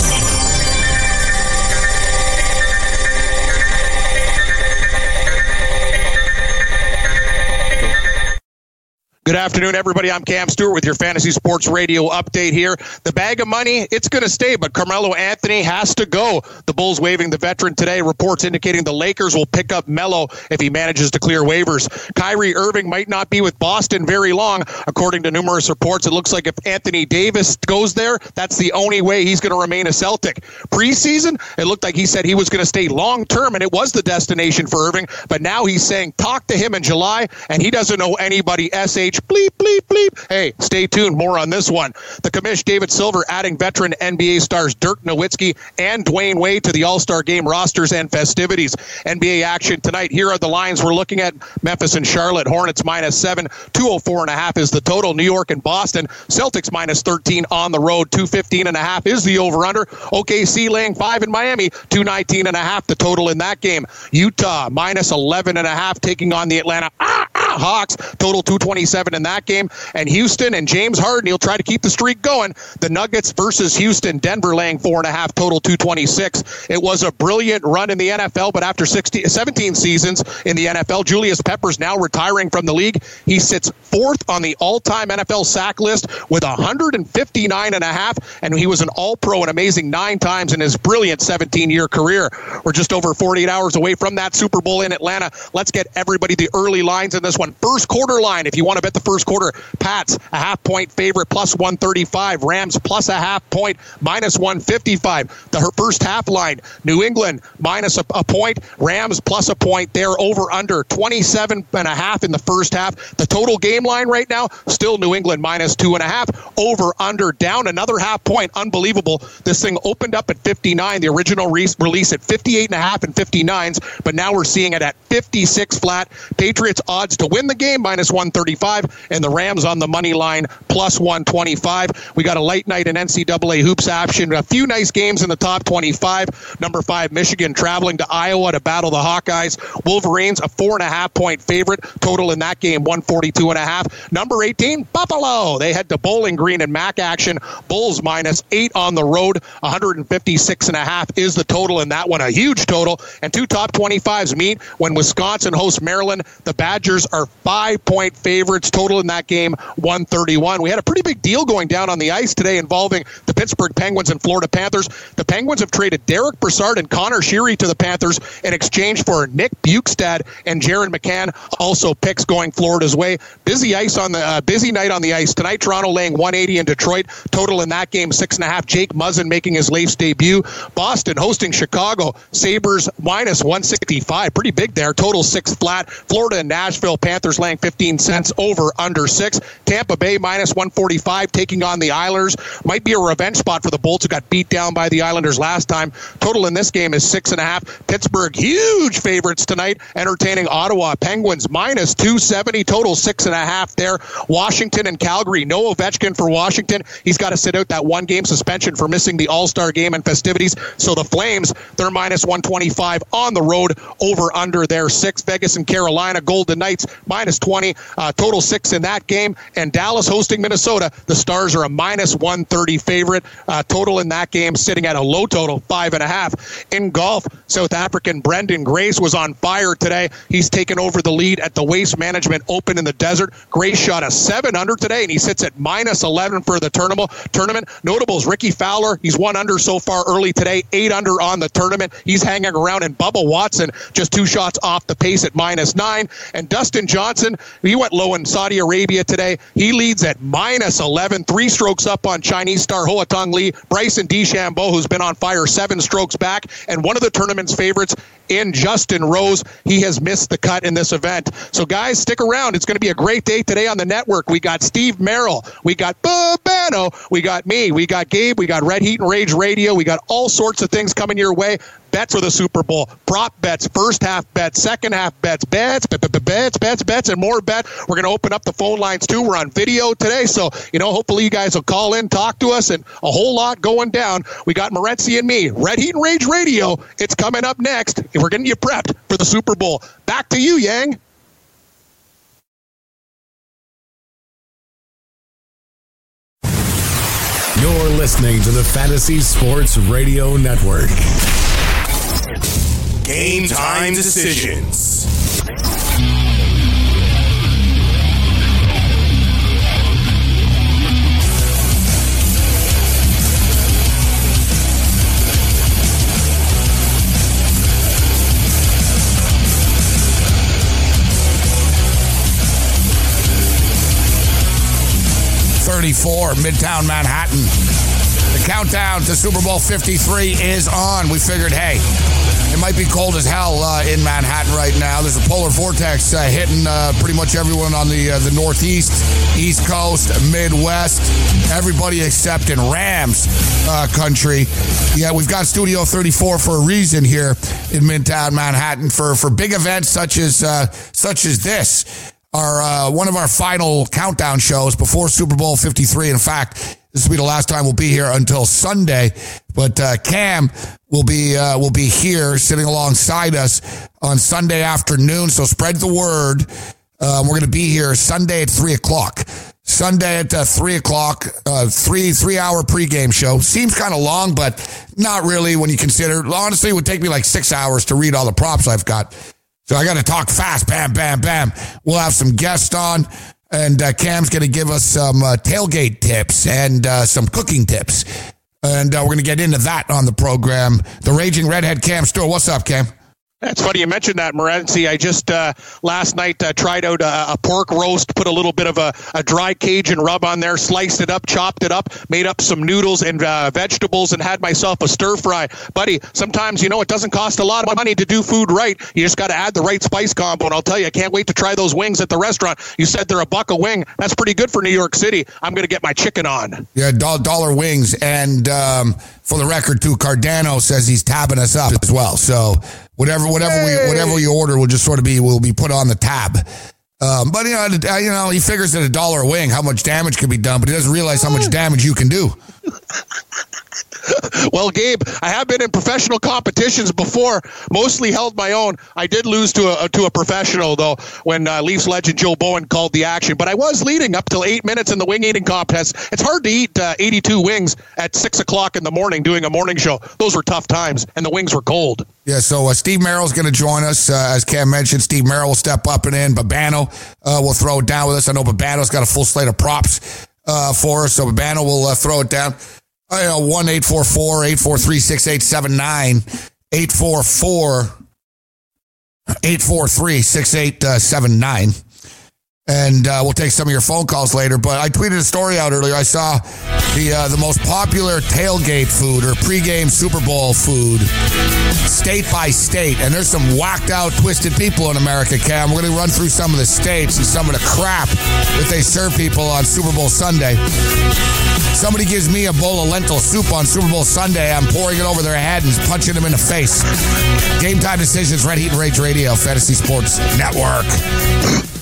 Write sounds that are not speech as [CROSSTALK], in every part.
abraço. Good afternoon, everybody. I'm Cam Stewart with your Fantasy Sports Radio update here. The bag of money, it's going to stay, but Carmelo Anthony has to go. The Bulls waiving the veteran today. Reports indicating the Lakers will pick up Melo if he manages to clear waivers. Kyrie Irving might not be with Boston very long. According to numerous reports, it looks like if Anthony Davis goes there, that's the only way he's going to remain a Celtic. Preseason, it looked like he said he was going to stay long term, and it was the destination for Irving, but now he's saying talk to him in July, and he doesn't know anybody. SH bleep, bleep, bleep. Hey, stay tuned. More on this one. The commish David Silver adding veteran NBA stars Dirk Nowitzki and Dwyane Wade to the All Star game rosters and festivities. NBA action tonight. Here are the lines we're looking at Memphis and Charlotte. Hornets minus seven, 204 and a half is the total. New York and Boston. Celtics minus 13 on the road, 215 and a half is the over under. OKC laying five in Miami, 219 and a half the total in that game. Utah minus 11 and a half taking on the Atlanta ah, ah, Hawks, total 227 in that game. And Houston and James Harden, he'll try to keep the streak going. The Nuggets versus Houston, Denver laying four and a half, total 226. It was a brilliant run in the NFL, but after 16, 17 seasons in the NFL, Julius Peppers now retiring from the league. He sits fourth on the all-time NFL sack list with 159 and a half, and he was an all-pro an amazing nine times in his brilliant 17-year career. We're just over 48 hours away from that Super Bowl in Atlanta. Let's get everybody the early lines in this one. First quarter line, if you want to bet the first quarter, Pats a half point favorite plus 135, Rams plus a half point minus 155. The first half line, New England minus a, a point, Rams plus a point. They're over under 27 and a half in the first half. The total game line right now, still New England minus two and a half, over under down another half point. Unbelievable. This thing opened up at 59, the original re- release at 58 and a half and 59s, but now we're seeing it at 56 flat. Patriots odds to win the game minus 135 and the Rams on the money line plus 125. We got a late night in NCAA hoops action. A few nice games in the top 25. Number five, Michigan traveling to Iowa to battle the Hawkeyes. Wolverines, a four and a half point favorite. Total in that game, 142 and a half. Number 18, Buffalo. They head to Bowling Green and MAC action. Bulls minus eight on the road. 156 and a half is the total in that one. A huge total. And two top 25s meet when Wisconsin hosts Maryland. The Badgers are five point favorites. Total in that game, 131. We had a pretty big deal going down on the ice today involving the Pittsburgh Penguins and Florida Panthers. The Penguins have traded Derek Brassard and Connor Sheary to the Panthers in exchange for Nick Bjugstad and Jared McCann. Also picks going Florida's way. Busy ice on the uh, busy night on the ice tonight. Toronto laying 180 in Detroit. Total in that game six and a half. Jake Muzzin making his Leafs debut. Boston hosting Chicago. Sabres minus 165. Pretty big there. Total six flat. Florida and Nashville. Panthers laying 15 cents over under six. Tampa Bay minus 145 taking on the Islanders. Might be a revenge spot for the Bolts who got beat down by the Islanders last time. Total in this game is six and a half. Pittsburgh, huge favorites tonight, entertaining Ottawa. Penguins minus 270. Total six and a half there. Washington and Calgary. No Ovechkin for Washington. He's got to sit out that one game suspension for missing the All Star game and festivities. So the Flames, they're minus 125 on the road, over under their six. Vegas and Carolina. Golden Knights minus 20. Uh, total six in that game. And Dallas hosting Minnesota. The Stars are a minus 130 favorite. Uh, total in that game sitting at a low total, five and a half. In golf, South African Branden Grace was on fire today. He's taken over the lead at the Waste Management Open in the Desert. Grace shot a seven under today, and he sits at minus 11 for the tournament. Tournament notables: Rickie Fowler. He's one under so far early today, eight under on the tournament. He's hanging around, and Bubba Watson just two shots off the pace at minus nine. And Dustin Johnson, he went low and in Saudi Arabia today. He leads at minus 11, three strokes up on Chinese star Haotong Li. Bryson DeChambeau, who's been on fire, seven strokes back, and one of the tournament's favorites in Justin Rose. He has missed the cut in this event. So, guys, stick around. It's going to be a great day today on the network. We got Steve Merrill. We got Ben Bano, we got me, we got Gabe, we got Red Heat and Rage Radio, we got all sorts of things coming your way. Bets for the Super Bowl, prop bets, first half bets, second half bets, bets, bets, bets, bets, bets, and more bet. We're going to open up the phone lines too. We're on video today, so you know, hopefully you guys will call in, talk to us, and a whole lot going down. We got Morency and me, Red Heat and Rage Radio. It's coming up next. We're getting you prepped for the Super Bowl. Back to you, Yang. You're listening to the Fantasy Sports Radio Network. Game time decisions. 34, Midtown Manhattan. The countdown to Super Bowl 53 is on. We figured, hey, it might be cold as hell uh, in Manhattan right now. There's a polar vortex uh, hitting uh, pretty much everyone on the uh, the Northeast, East Coast, Midwest, everybody except in Rams uh, country. Yeah, we've got Studio 34 for a reason here in Midtown Manhattan for for big events such as uh, such as this our uh, one of our final countdown shows before Super Bowl 53. In fact, this will be the last time we'll be here until Sunday. But uh, Cam will be uh, will be here sitting alongside us on Sunday afternoon. So spread the word. Um, we're going to be here Sunday at three o'clock. Sunday at uh, three o'clock, uh, three three hour pregame show. Seems kind of long, but not really when you consider. Honestly, it would take me like six hours to read all the props I've got. So I got to talk fast. Bam, bam, bam. We'll have some guests on, and uh, Cam's going to give us some uh, tailgate tips and uh, some cooking tips. And uh, we're going to get into that on the program. The Raging Redhead Cam Stewart. What's up, Cam? That's funny you mentioned that, Morency. I just uh, last night uh, tried out a, a, pork roast, put a little bit of a, a, dry Cajun rub on there, sliced it up, chopped it up, made up some noodles and uh, vegetables, and had myself a stir fry. Buddy, sometimes, you know, it doesn't cost a lot of money to do food right. You just got to add the right spice combo. And I'll tell you, I can't wait to try those wings at the restaurant. You said they're a buck a wing. That's pretty good for New York City. I'm going to get my chicken on. Yeah, dollar wings. And um, for the record, too, Cardano says he's tabbing us up as well. So Whatever, whatever hey. we, whatever you order will just sort of be will be put on the tab. Um, but you know, you know, he figures at a dollar a wing how much damage can be done, but he doesn't realize how much damage you can do. Well, Gabe, I have been in professional competitions before, mostly held my own. I did lose to a to a professional though when uh, Leafs legend Joe Bowen called the action, but I was leading up till eight minutes in the wing eating contest. It's hard to eat uh, 82 wings at six o'clock in the morning doing a morning show. Those were tough times, and the wings were cold. Yeah, so uh, Steve Merrill's going to join us. Uh, as Cam mentioned, Steve Merrill will step up and in. Bobano uh, will throw it down with us. I know Bobano's got a full slate of props uh, for us, so Bobano will uh, throw it down. Uh, 1 844 843 6879. 844 843 6879. Uh, And uh, we'll take some of your phone calls later. But I tweeted a story out earlier. I saw the uh, the most popular tailgate food or pregame Super Bowl food, state by state. And there's some whacked out, twisted people in America. Cam, we're going to run through some of the states and some of the crap that they serve people on Super Bowl Sunday. Somebody gives me a bowl of lentil soup on Super Bowl Sunday. I'm pouring it over their head and punching them in the face. Game time decisions. Red Heat and Rage Radio, Fantasy Sports Network. [CLEARS THROAT]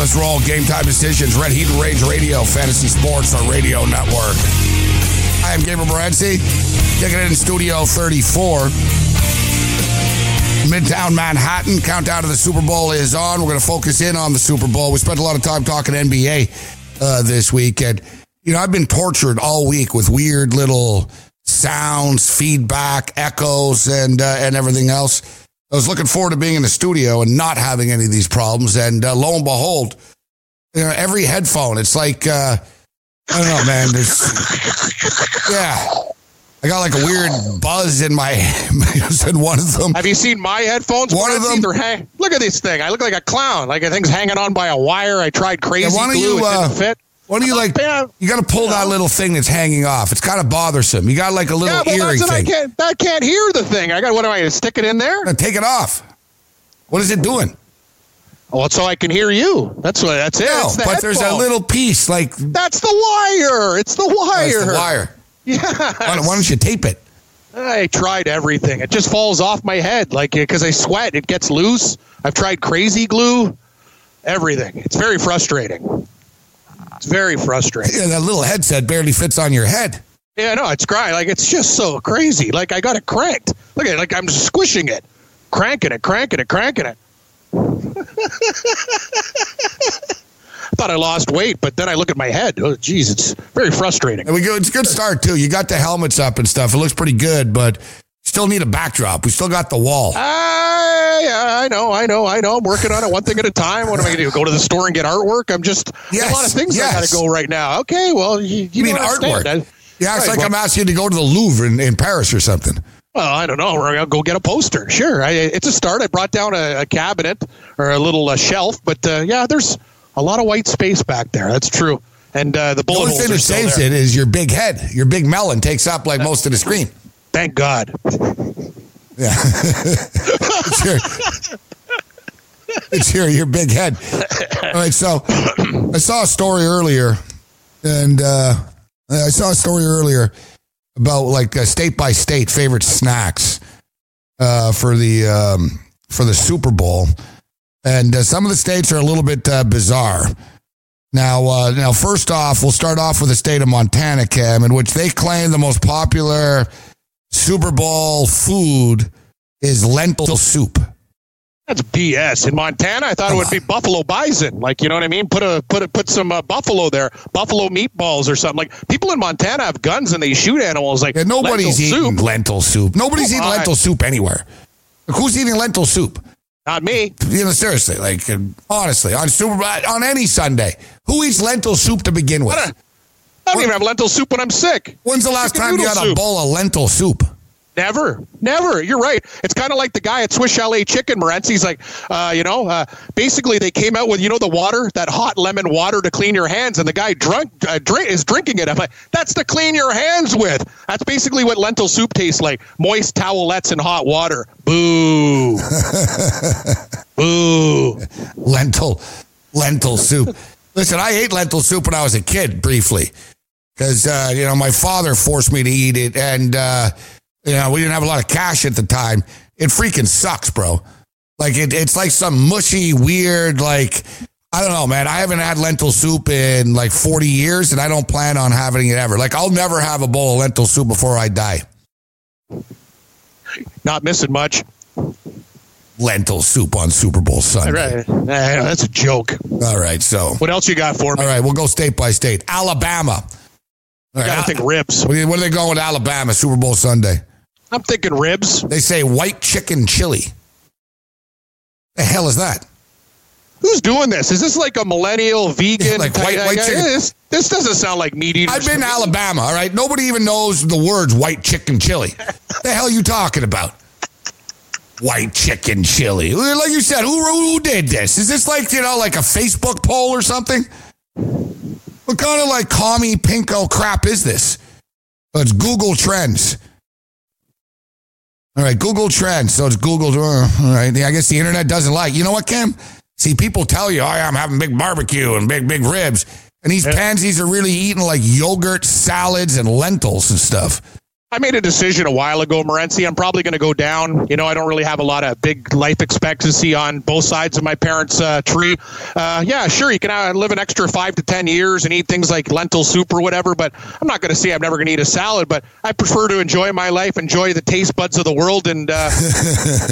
Let's roll. Game time decisions. Red Heat and Rage Radio, Fantasy Sports on Radio Network. I am Gabriel Morency, taking it in Studio 34. Midtown Manhattan. Countdown to the Super Bowl is on. We're going to focus in on the Super Bowl. We spent a lot of time talking NBA uh, this week. And, you know, I've been tortured all week with weird little sounds, feedback, echoes, and uh, and everything else. I was looking forward to being in the studio and not having any of these problems. And uh, lo and behold, you know, every headphone, it's like uh, I don't know, man. There's yeah. I got like a weird buzz in my [LAUGHS] in one of them. Have you seen my headphones? One of them. Hang- look at this thing. I look like a clown. Like a thing's hanging on by a wire. I tried crazy Yeah, why don't glue. you, it uh, fit. Why don't you like? You got to pull that little thing that's hanging off. It's kind of bothersome. You got like a little Yeah, well, earring what I thing. can't. I can't hear the thing. I got. What am I going to stick it in there? Take it off. What is it doing? Oh, so I can hear you. That's what. That's it. No, the but there's a little piece like That's the wire. It's the oh, wire. that's the wire. Yeah. Why why don't you tape it? I tried everything. It just falls off my head, like because I sweat. It gets loose. I've tried crazy glue, everything. It's very frustrating. It's very frustrating. Yeah, that little headset barely fits on your head. Yeah, no, it's crying. Like it's just so crazy. Like I got it cranked. Look at it. Like I'm squishing it, cranking it, cranking it, cranking it. I [LAUGHS] thought I lost weight, but then I look at my head. Oh, geez, it's very frustrating. And we go. It's a good start too. You got the helmets up and stuff. It looks pretty good, but still need a backdrop. We still got the wall. I, I know, I know, I know. I'm working on it one thing at a time. What am I going to do? Go to the store and get artwork? I'm just Yes, a lot of things I got to go right now. Okay, well, you, you You mean artwork? I- Yeah, it's Right, like well- I'm asking you to go to the Louvre in, in Paris or something. Well, I don't know. I'll go get a poster. Sure, I, it's a start. I brought down a, a cabinet or a little uh, shelf, but uh, yeah, there's a lot of white space back there. That's true. And uh, the The only thing that saves there. it is your big head. Your big melon takes up like most of the screen. Thank God. Yeah. it's your, it's your, your big head. All right. So I saw a story earlier, and uh, I saw a story earlier about like uh, state by state favorite snacks uh, for the um, for the Super Bowl, and uh, some of the states are a little bit uh, bizarre. Now, uh, now, first off, we'll start off with the state of Montana, Cam, in which they claim the most popular Super Bowl food is lentil soup. That's BS. In Montana, I thought it would be buffalo bison. Like, you know what I mean? Put a put a, put some uh, buffalo there, buffalo meatballs or something. Like people in Montana have guns and they shoot animals. Like Yeah, nobody's lentil eating soup. lentil soup. Nobody's Come eating lentil soup anywhere. Like, who's eating lentil soup? Not me. You know, seriously, like honestly, on Super on any Sunday, who eats lentil soup to begin with? I don't even have lentil soup when I'm sick. When's the last time you had a bowl of lentil soup? Never, never. You're right. It's kind of like the guy at Swiss Chalet Chicken, Morenz. He's like, uh, you know, uh, basically they came out with, you know, the water, that hot lemon water to clean your hands, and the guy drunk uh, drink, is drinking it. I'm like, that's to clean your hands with. That's basically what lentil soup tastes like: moist towelettes and hot water. Boo, [LAUGHS] boo. lentil lentil soup. Listen, I ate lentil soup when I was a kid briefly because uh, you know my father forced me to eat it, and uh, you know we didn't have a lot of cash at the time. It freaking sucks, bro. Like it, it's like some mushy, weird, like I don't know, man. I haven't had lentil soup in like forty years, and I don't plan on having it ever. Like I'll never have a bowl of lentil soup before I die. Not missing much. Lentil soup on Super Bowl Sunday. Right. That's a joke. All right, so What else you got for me? all right, we'll go state by state. Alabama. All I right, gotta think ribs. What are they going with Alabama Super Bowl Sunday? I'm thinking ribs. They say white chicken chili. The hell is that? Who's doing this? Is this like a millennial vegan? Like white- white I- chicken. This, this doesn't sound like meat eaters. I've been to to. Alabama, all right? Nobody even knows the words white chicken chili. [LAUGHS] the hell are you talking about? White chicken chili. Like you said, who, who did this? Is this like, you know, like a Facebook poll or something? What kind of like commie pinko crap is this? It's Google Trends. All right, Google Trends. So it's Google. uh, All right, I guess the internet doesn't like. You know what, Kim? See, people tell you, "Oh, yeah, I'm having big barbecue and big, big ribs," and these pansies are really eating like yogurt, salads, and lentils and stuff. I made a decision a while ago, Morency. I'm probably going to go down. You know, I don't really have a lot of big life expectancy on both sides of my parents' uh, tree. Uh, yeah, sure, you can uh, live an extra five to ten years and eat things like lentil soup or whatever. But I'm not going to say I'm never going to eat a salad. But I prefer to enjoy my life, enjoy the taste buds of the world, and uh, [LAUGHS]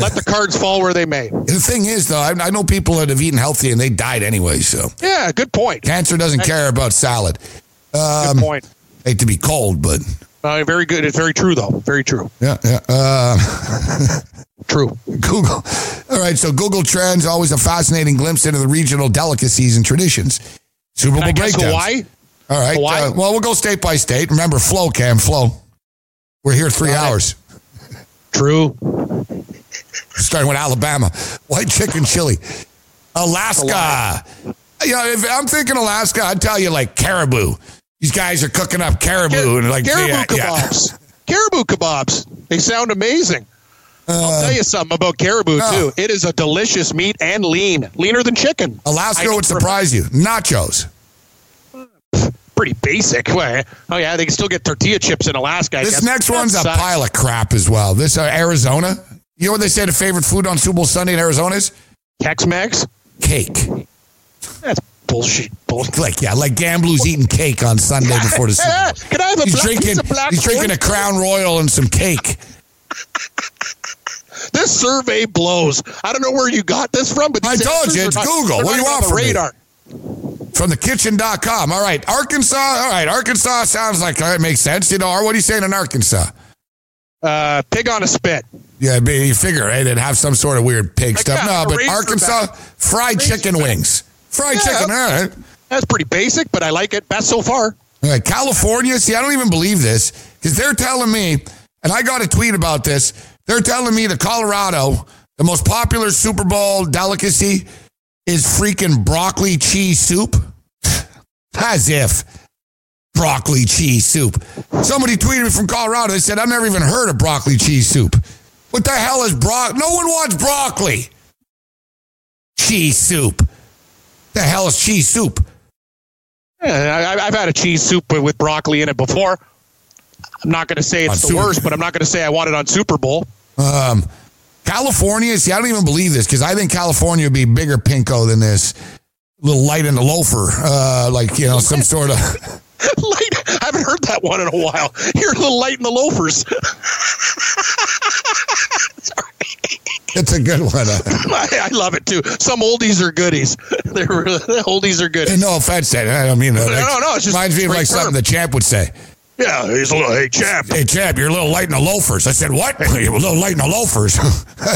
let the cards fall where they may. The thing is, though, I, I know people that have eaten healthy and they died anyway. So Yeah, good point. cancer doesn't care about salad. Good Um, point. hate to be cold, but Uh, very good. It's very true, though. Very true. Yeah, yeah. Uh, [LAUGHS] True. Google. All right, so Google Trends always a fascinating glimpse into the regional delicacies and traditions. Super Bowl breakdowns. Hawaii. All right. Hawaii? Uh, well, we'll go state by state. Remember, flow, Cam, flow. We're here three it. hours. True. starting with Alabama. White chicken chili. Alaska. You know, if I'm thinking Alaska, I'd tell you like caribou. These guys are cooking up caribou and like caribou yeah, yeah. kebabs. Caribou kebabs. They sound amazing. I'll tell you something about caribou no. too. It is a delicious meat and lean, leaner than chicken. Alaska would surprise you. Nachos. Pretty basic. [LAUGHS] Oh yeah, they can still get tortilla chips in Alaska. I This guess. next one's a sucks. pile of crap as well. This uh, Arizona. You know what they say the favorite food on Super Bowl Sunday in Arizona is? Tex-Mex. Cake. That's bullshit. Bullshit. Like yeah, like Gamblu's eating cake on Sunday before the Super Bowl. [LAUGHS] Can I have a He's black drinking. piece of black He's drinking a? Crown Royal and some cake. [LAUGHS] This survey blows. I don't know where you got this from, but I told you, it's not- Google. What do you want from me? radar? from thekitchen.com. All right, Arkansas. All right, Arkansas sounds like that makes sense. You know, or what are you saying in Arkansas? Uh, pig on a spit. Yeah, you figure right? It'd have some sort of weird pig Like stuff. No, but Arkansas back. fried Razor chicken back. wings. Fried Yeah. chicken. All right. That's pretty basic, but I like it best so far. Right, California. See, I don't even believe this because they're telling me, and I got a tweet about this. They're telling me the Colorado, the most popular Super Bowl delicacy, is freaking broccoli cheese soup. [LAUGHS] As if broccoli cheese soup. Somebody tweeted me from Colorado. They said, I've never even heard of broccoli cheese soup. What the hell is bro? No one wants broccoli. Cheese soup. The hell is cheese soup? Yeah, I, I've had a cheese soup with, broccoli in it before. I'm not going to say it's On the Super- worst, but I'm not going to say I want it on Super Bowl. Um, California, see, I don't even believe this because I think California would be bigger pinko than this. Little light in the loafer, uh, like, you know, some sort of. [LAUGHS] light. I haven't heard that one in a while. You're a little light in the loafers. [LAUGHS] It's a good one. [LAUGHS] I, I love it too. Some oldies are goodies. [LAUGHS] They're really, [LAUGHS] oldies are goodies. no offense, Ed. I don't mean uh, No, no, just reminds me of like something the champ would say. Yeah, he's a little. Hey, champ, Hey, champ, you're a little light in the loafers. I said, what? You're a little light in the loafers.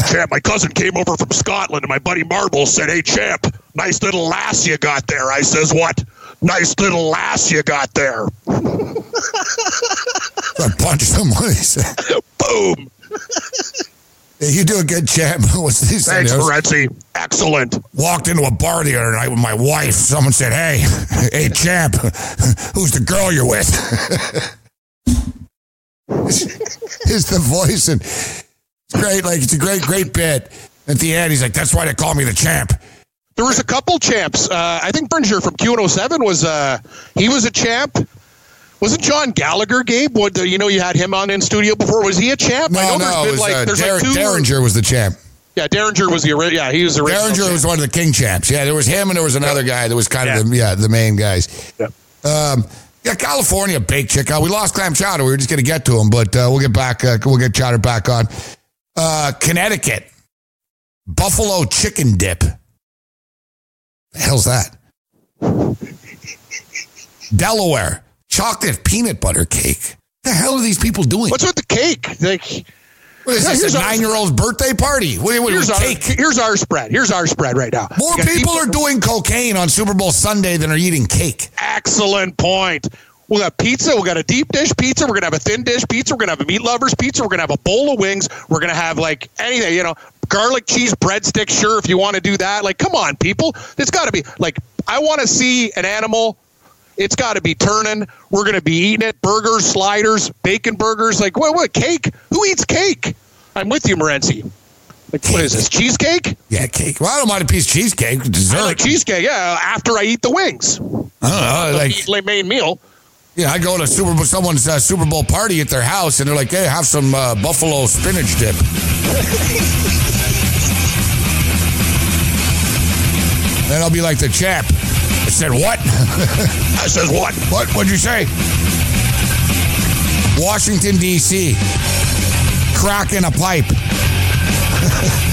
champ. My cousin came over from Scotland, and my buddy Marble said, "Hey, champ, nice little lass you got there." I says, "What? Nice little lass you got there." I punched him. Boom. You do a good champ. [LAUGHS] What's this? Thanks, Morenzi. Excellent. walked into a bar the other night with my wife. Someone said, "Hey, [LAUGHS] hey, champ, [LAUGHS] who's the girl you're with?" is the voice and it's great. Like it's a great, great bit. At the end, he's like, "That's why they call me the champ." There was a couple champs. Uh, I think Derringer from Q107 was uh, he was a champ. Wasn't John Gallagher, Gabe? What you know? You had him on in studio before. Was he a champ? I No, know no, there's been was like uh, there's Dar- like two. Derringer was the champ. Yeah, Derringer was the original. Yeah, he was the original. Derringer champ. was one of the king champs. Yeah, there was him and there was another guy that was kind of the yeah the main guys. Yeah. Um, yeah, California baked chicken. We lost clam chowder. We were just going to get to him, but uh, we'll get back. Uh, we'll get chowder back on. Uh, Connecticut, buffalo chicken dip. The hell's that? Delaware, chocolate peanut butter cake. What The hell are these people doing? What's with the cake? Like, what is [LAUGHS] yeah, this? A nine-year-old's birthday party? What, what, here's our cake? here's our spread. Here's our spread right now. More got people are doing cocaine on Super Bowl Sunday than are eating cake. Excellent point. We got pizza. We got a deep dish pizza. We're gonna have a thin dish pizza. We're gonna have a meat lovers pizza. We're gonna have a bowl of wings. We're gonna have like anything, you know, garlic cheese breadstick. Sure, if you want to do that. Like, come on, people. It's got to be like I want to see an animal. It's got to be turning. We're gonna be eating it. Burgers, sliders, bacon burgers. Like what? What cake? Who eats cake? I'm with you, Morenzi. Like, what is this? Cheesecake? Yeah, cake. Well, I don't mind a piece of cheesecake. Dessert. I like cheesecake. Yeah, after I eat the wings, I don't know. Like, Eat main meal. yeah, I go to Super Bowl, someone's uh, Super Bowl party at their house, and they're like, "Hey, have some uh, buffalo spinach dip." [LAUGHS] then I'll be like the champ. Said, "What?" [LAUGHS] I says what? what? What'd you say? Washington D.C. Cracking a pipe. [LAUGHS]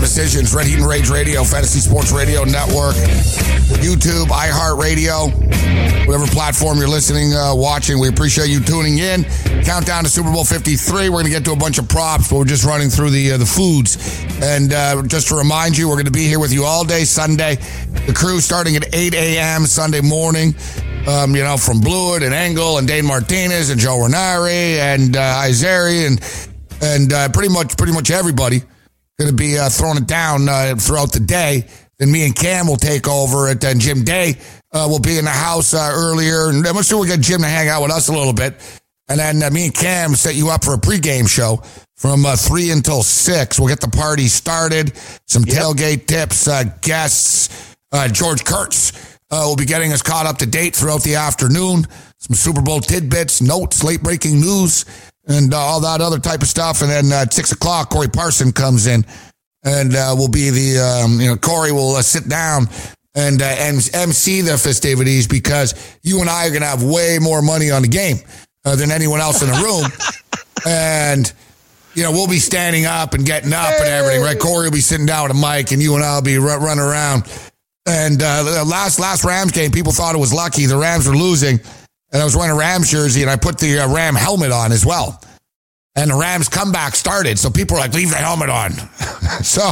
Decisions. Red Heat and Rage Radio, Fantasy Sports Radio Network, YouTube, iHeartRadio, whatever platform you're listening, uh, watching. We appreciate you tuning in. Countdown to Super Bowl 53. We're going to get to a bunch of props, but we're just running through the uh, the foods. And uh, just to remind you, we're going to be here with you all day Sunday. The crew starting at 8 a.m. Sunday morning. Um, you know, from Blewett and Engel and Dane Martinez and Joe Ranieri and uh, and and uh, pretty much pretty much everybody going to be uh, throwing it down uh, throughout the day. Then me and Cam will take over it. Then Jim Day uh, will be in the house uh, earlier. And I'm sure we'll get Jim to hang out with us a little bit. And then uh, me and Cam set you up for a pregame show from uh, 3 until 6. We'll get the party started, some yep. tailgate tips, guests. George Kurtz will be getting us caught up to date throughout the afternoon. Some Super Bowl tidbits, notes, late breaking news and uh, all that other type of stuff. And then uh, at six o'clock, Corey Parson comes in and uh, will be the, um, you know, Corey will uh, sit down and, uh, and MC the festivities because you and I are going to have way more money on the game uh, than anyone else in the room. [LAUGHS] and, you know, we'll be standing up and getting up and everything, right? Corey will be sitting down with a mic and you and I will be run, running around. And uh, last last Rams game, people thought it was lucky. The Rams were losing and I was wearing a Rams jersey, and I put the uh, Ram helmet on as well. And the Rams comeback started, so people were like, "Leave the helmet on." [LAUGHS] so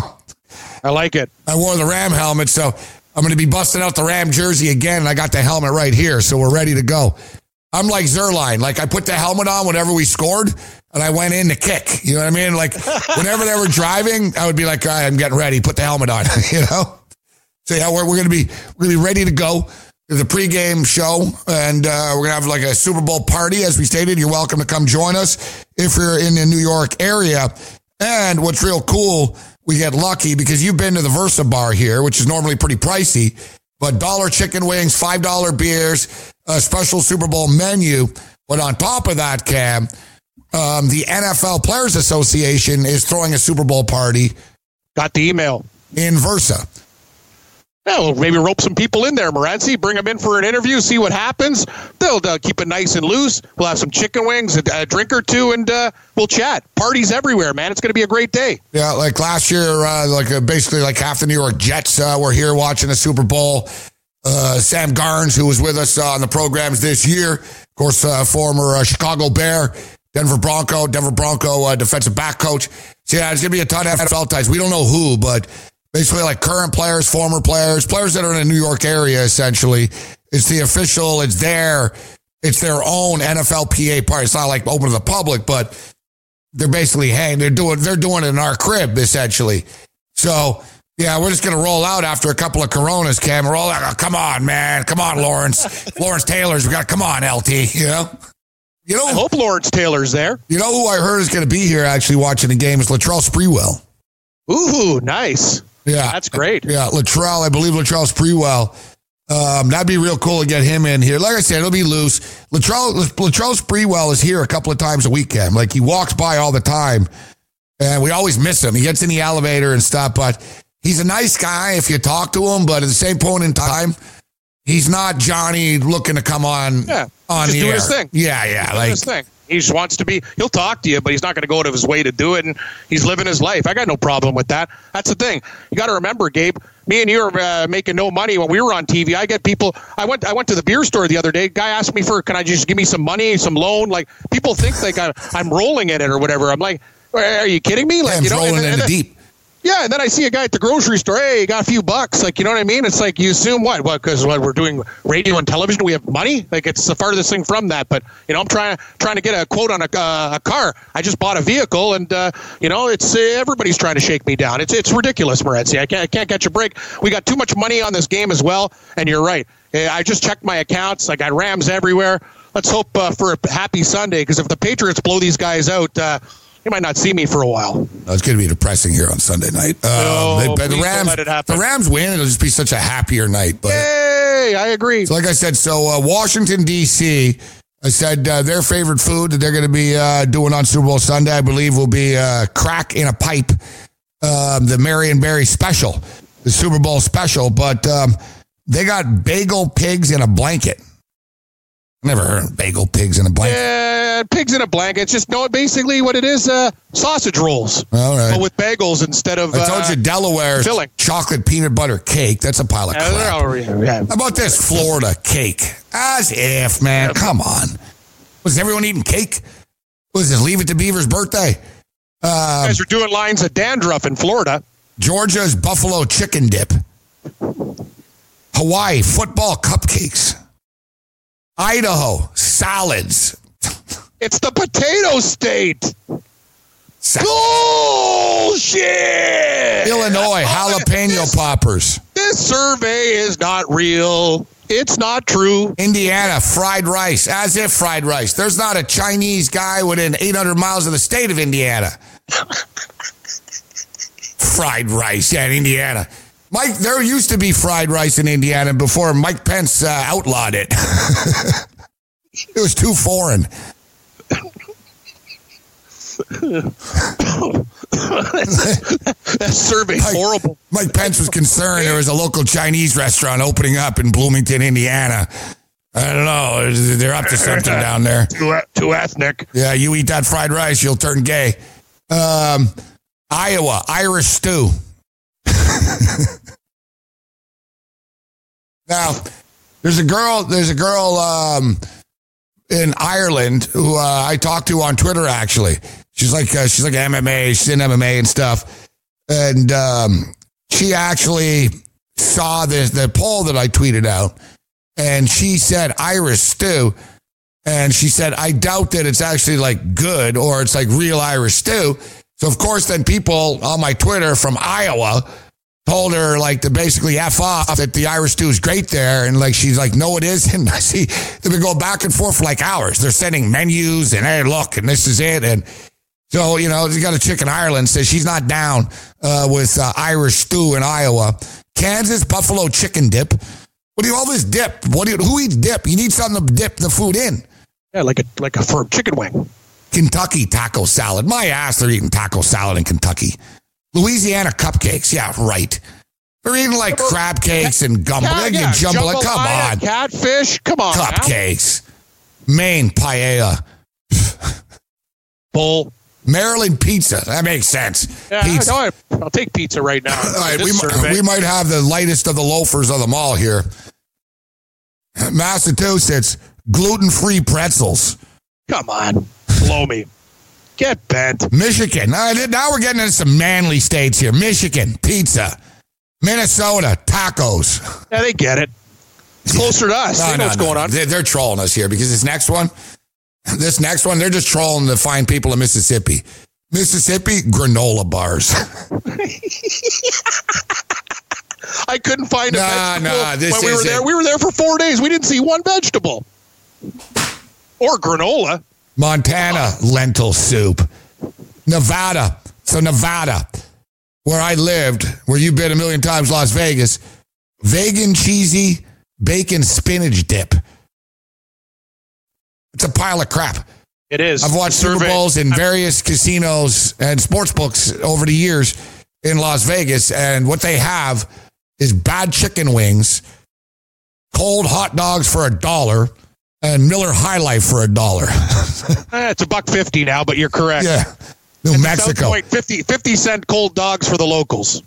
I like it. I wore the Ram helmet, so I'm going to be busting out the Ram jersey again. And I got the helmet right here, so we're ready to go. I'm like Zerline, Like I put the helmet on whenever we scored, and I went in to kick. You know what I mean? Like [LAUGHS] whenever they were driving, I would be like, "All right, I'm getting ready. Put the helmet on." [LAUGHS] you know. So yeah, we're, we're going to be we're going to be ready to go the pregame show, and uh, we're gonna have like a Super Bowl party, as we stated. You're welcome to come join us if you're in the New York area. And what's real cool, we get lucky because you've been to the Versa Bar here, which is normally pretty pricey, but dollar chicken wings, five dollar beers, a special Super Bowl menu. But on top of that, Cam, um, the NFL Players Association is throwing a Super Bowl party. Got the email in Versa. Well, maybe rope some people in there, Morency. Bring them in for an interview, see what happens. They'll uh, keep it nice and loose. We'll have some chicken wings, a, a drink or two, and uh, we'll chat. Parties everywhere, man. It's going to be a great day. Yeah, like last year, uh, like uh, basically like half the New York Jets uh, were here watching the Super Bowl. Uh, Sam Garnes, who was with us on the programs this year, of course, former Chicago Bear, Denver Bronco, Denver Bronco defensive back coach. So yeah, it's going to be a ton of NFL ties. We don't know who, but basically like current players, former players, players that are in the New York area, essentially. It's the official, it's their, it's their own NFLPA part. It's not like open to the public, but they're basically, hey, they're doing, they're doing it in our crib, essentially. So, yeah, we're just going to roll out after a couple of Coronas, Cam. We're all like, oh, come on, man. Come on, Lawrence. [LAUGHS] Lawrence Taylor's, we got to come on, LT, you know? You know, I hope Lawrence Taylor's there. You know who I heard is going to be here actually watching the game is Latrell Sprewell. Ooh, nice. Yeah, that's great. Yeah, Latrell, I believe Latrell's pretty well. Um, that'd be real cool to get him in here. Like I said, it'll be loose. Latrell, Latrell Sprewell is here a couple of times a weekend. Like he walks by all the time, and we always miss him. He gets in the elevator and stuff, but he's a nice guy if you talk to him. But at the same point in time, he's not Johnny looking to come on yeah, on the air. His thing. Yeah, yeah, like his thing. He just wants to be. He'll talk to you, but he's not going to go out of his way to do it. And he's living his life. I got no problem with that. That's the thing. You got to remember, Gabe. Me and you are uh, making no money when we were on TV. I get people. I went. I went to the beer store the other day. Guy asked me for, can I just give me some money, some loan? Like people think like I, I'm rolling in it or whatever. I'm like, are you kidding me? Like you know, rolling and, and, in the deep. Yeah, and then I see a guy at the grocery store. Hey, got a few bucks. Like, you know what I mean? It's like you assume what? What? Because what we're doing radio and television, we have money. Like, it's the farthest thing from that. But you know, I'm trying trying to get a quote on a, uh, a car. I just bought a vehicle, and uh, you know, it's uh, everybody's trying to shake me down. It's it's ridiculous, Morency. I can't I can't catch a break. We got too much money on this game as well. And you're right. I just checked my accounts. I got Rams everywhere. Let's hope uh, for a happy Sunday because if the Patriots blow these guys out uh, you might not see me for a while. it's going to be depressing here on Sunday night. Uh, no, they, the Rams, the Rams win. It'll just be such a happier night. But hey, I agree. So like I said, so uh, Washington D.C. I said uh, their favorite food that they're going to be uh, doing on Super Bowl Sunday, I believe, will be uh, crack in a pipe, um, the Marion Barry special, the Super Bowl special. But um, they got bagel pigs in a blanket. Never heard of bagel pigs in a blanket. Yeah, pigs in a blanket. It's just no, basically what it is: uh, sausage rolls. All right, but with bagels instead of. I told uh, you Delaware filling. chocolate peanut butter cake. That's a pile of crap. Yeah. How about this Florida cake? As if, man. Come on. Was everyone eating cake? Was this Leave It to Beaver's birthday? Um, you guys are doing lines of dandruff in Florida. Georgia's buffalo chicken dip. Hawaii football cupcakes. Idaho, salads. It's the potato state. Bullshit! Illinois, oh, jalapeno this, poppers. This survey is not real. It's not true. Indiana, fried rice. As if fried rice. There's not a Chinese guy within 800 miles of the state of Indiana. [LAUGHS] fried rice, yeah, in Indiana. Mike, there used to be fried rice in Indiana before Mike Pence uh, outlawed it. [LAUGHS] it was too foreign. that survey Mike, horrible. Mike Pence was concerned there was a local Chinese restaurant opening up in Bloomington, Indiana. I don't know. They're up to something [LAUGHS] down there. Too, too ethnic. Yeah, you eat that fried rice, you'll turn gay. Um, Iowa, Irish stew. [LAUGHS] now, there's a girl. There's a girl um, in Ireland who uh, I talked to on Twitter. Actually, she's like uh, she's like MMA. She's in MMA and stuff, and um, she actually saw the the poll that I tweeted out, and she said Irish stew. And she said, I doubt that it's actually like good or it's like real Irish stew. So, of course, then people on my Twitter from Iowa told her like to basically f off that the Irish stew is great there, and like she's like, no, it isn't. [LAUGHS] I see they've been going back and forth for like hours. They're sending menus and hey, look, and this is it, and so you know, you got a chick in Ireland says she's not down uh, with uh, Irish stew in Iowa. Kansas buffalo chicken dip. What do you all this dip? What do you, who eats dip? You need something to dip the food in. Yeah, like a like a firm chicken wing. Kentucky taco salad. My ass, they're eating taco salad in Kentucky. Louisiana cupcakes. Yeah, right. They're eating like crab cakes and gumbo. Yeah, yeah. Come on. Catfish. Come on. Cupcakes. Now. Maine paella. [LAUGHS] Bull. Maryland pizza. That makes sense. Yeah, pizza. I will take pizza right now. [LAUGHS] All right, we, might, we might have the lightest of the loafers of them all here. Massachusetts, gluten free pretzels. Come on. Blow me. Get bent. Michigan. Now we're getting into some manly states here. Michigan, pizza. Minnesota, tacos. Yeah, they get it. It's closer to us. No, they know no, what's no. going on. They're, they're trolling us here because this next one, this next one, they're just trolling the fine people of Mississippi. Mississippi granola bars. [LAUGHS] I couldn't find a nah, vegetable nah, this when we were there. We were there for four days. We didn't see one vegetable or granola. Montana, lentil soup. Nevada. So, Nevada, where I lived, where you've been a million times, Las Vegas, vegan cheesy bacon spinach dip. It's a pile of crap. It is. I've watched Super Bowls in various casinos and sports books over the years in Las Vegas, and what they have is bad chicken wings, cold hot dogs for a dollar, and Miller High Life for a dollar. [LAUGHS] eh, it's a buck fifty now, but you're correct. Yeah, New At Mexico. Point, 50, 50 cent cold dogs for the locals.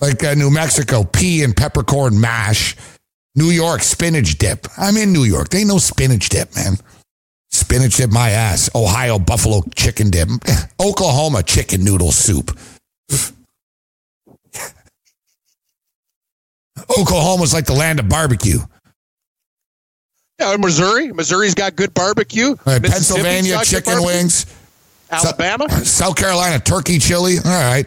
Like uh, New Mexico, pea and peppercorn mash. New York, spinach dip. I'm in New York. They know spinach dip, man. Spinach dip, my ass. Ohio, buffalo chicken dip. [LAUGHS] Oklahoma, chicken noodle soup. [LAUGHS] Oklahoma's like the land of barbecue. Yeah, Missouri. Missouri's got good barbecue. Right, Pennsylvania chicken wings. Alabama. [LAUGHS] South Carolina turkey chili. All right.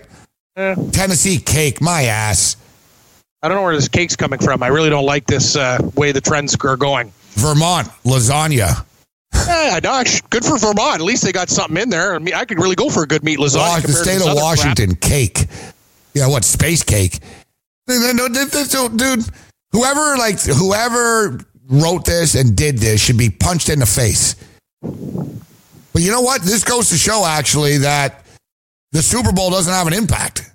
Tennessee cake. My ass. I don't know where this cake's coming from. I really don't like this uh, way the trends are going. Vermont lasagna. Yeah, gosh, good for Vermont. At least they got something in there. I mean, I could really go for a good meat lasagna. the state of Washington cake. Yeah, what space cake? Dude, whoever like whoever wrote this and did this should be punched in the face. But you know what? This goes to show actually that the Super Bowl doesn't have an impact.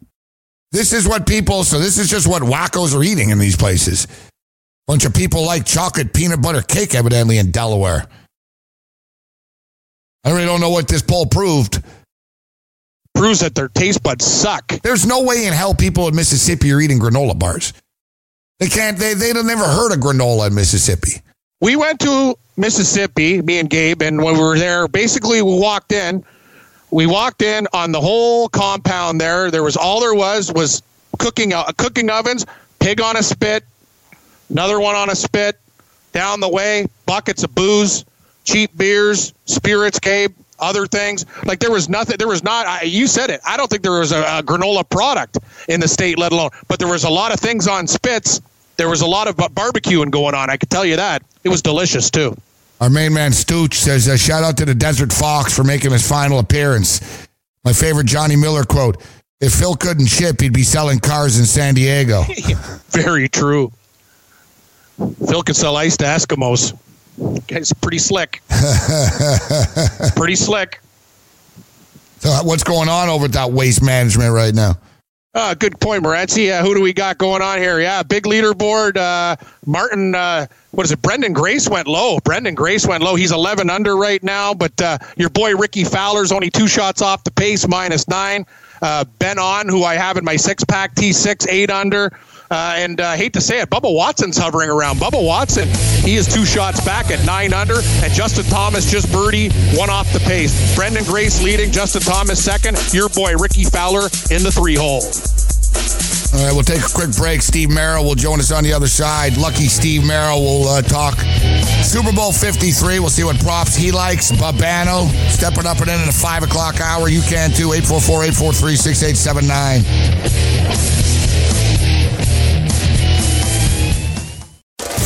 This is what people, so this is just what wackos are eating in these places. Bunch of people like chocolate peanut butter cake, evidently, in Delaware. I really don't know what this poll proved. Proves that their taste buds suck. There's no way in hell people in Mississippi are eating granola bars. They can't, they, they've never heard of granola in Mississippi. We went to Mississippi, me and Gabe, and when we were there, basically we walked in. We walked in on the whole compound there. There was all there was was cooking uh, cooking ovens, pig on a spit, another one on a spit. Down the way, buckets of booze, cheap beers, spirits, Gabe, other things. Like there was nothing. There was not. I, you said it. I don't think there was a, a granola product in the state, let alone. But there was a lot of things on spits. There was a lot of barbecuing going on. I can tell you that. It was delicious too. Our main man Stooch says, uh, shout out to the Desert Fox for making his final appearance. My favorite Johnny Miller quote If Phil couldn't ship, he'd be selling cars in San Diego. [LAUGHS] Very true. Phil could sell ice to Eskimos. Guy's pretty slick. [LAUGHS] pretty slick. So, uh, what's going on over at that waste management right now? Uh, good point, Morency. Uh, who do we got going on here? Yeah, big leaderboard. Uh, Martin, uh, what is it? Branden Grace went low. Branden Grace went low. He's 11 under right now, but uh, your boy Rickie Fowler's only two shots off the pace, minus nine. Uh, ben On, who I have in my six pack T6, eight under. Uh, and I uh, hate to say it, Bubba Watson's hovering around. Bubba Watson, he is two shots back at nine under, and Justin Thomas just birdie, one off the pace. Branden Grace leading, Justin Thomas second. Your boy Rickie Fowler in the three hole. All right, we'll take a quick break. Steve Merrill will join us on the other side. Lucky Steve Merrill will uh, talk Super Bowl 53. We'll see what props he likes. Bobano stepping up and in at the 5 o'clock hour. You can too. 844 843 6879.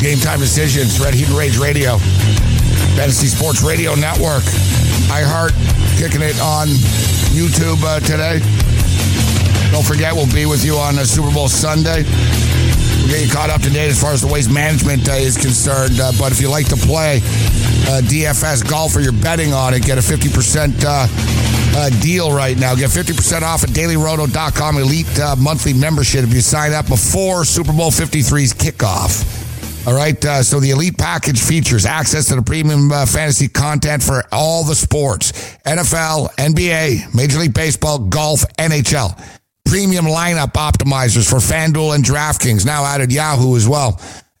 Game time decisions, Red Heat and Rage Radio, Fantasy Sports Radio Network, iHeart, kicking it on YouTube uh, today. Don't forget, we'll be with you on uh, Super Bowl Sunday. We'll get you caught up to date as far as the waste management uh, is concerned. Uh, but if you like to play uh, DFS golf or you're betting on it, get a 50% uh, uh, deal right now. Get 50% off at dailyroto.com elite uh, monthly membership if you sign up before Super Bowl 53's kickoff. All right. Uh, so the elite package features access to the premium uh, fantasy content for all the sports NFL, NBA, Major League Baseball, golf, NHL. Premium lineup optimizers for FanDuel and DraftKings, now added Yahoo as well.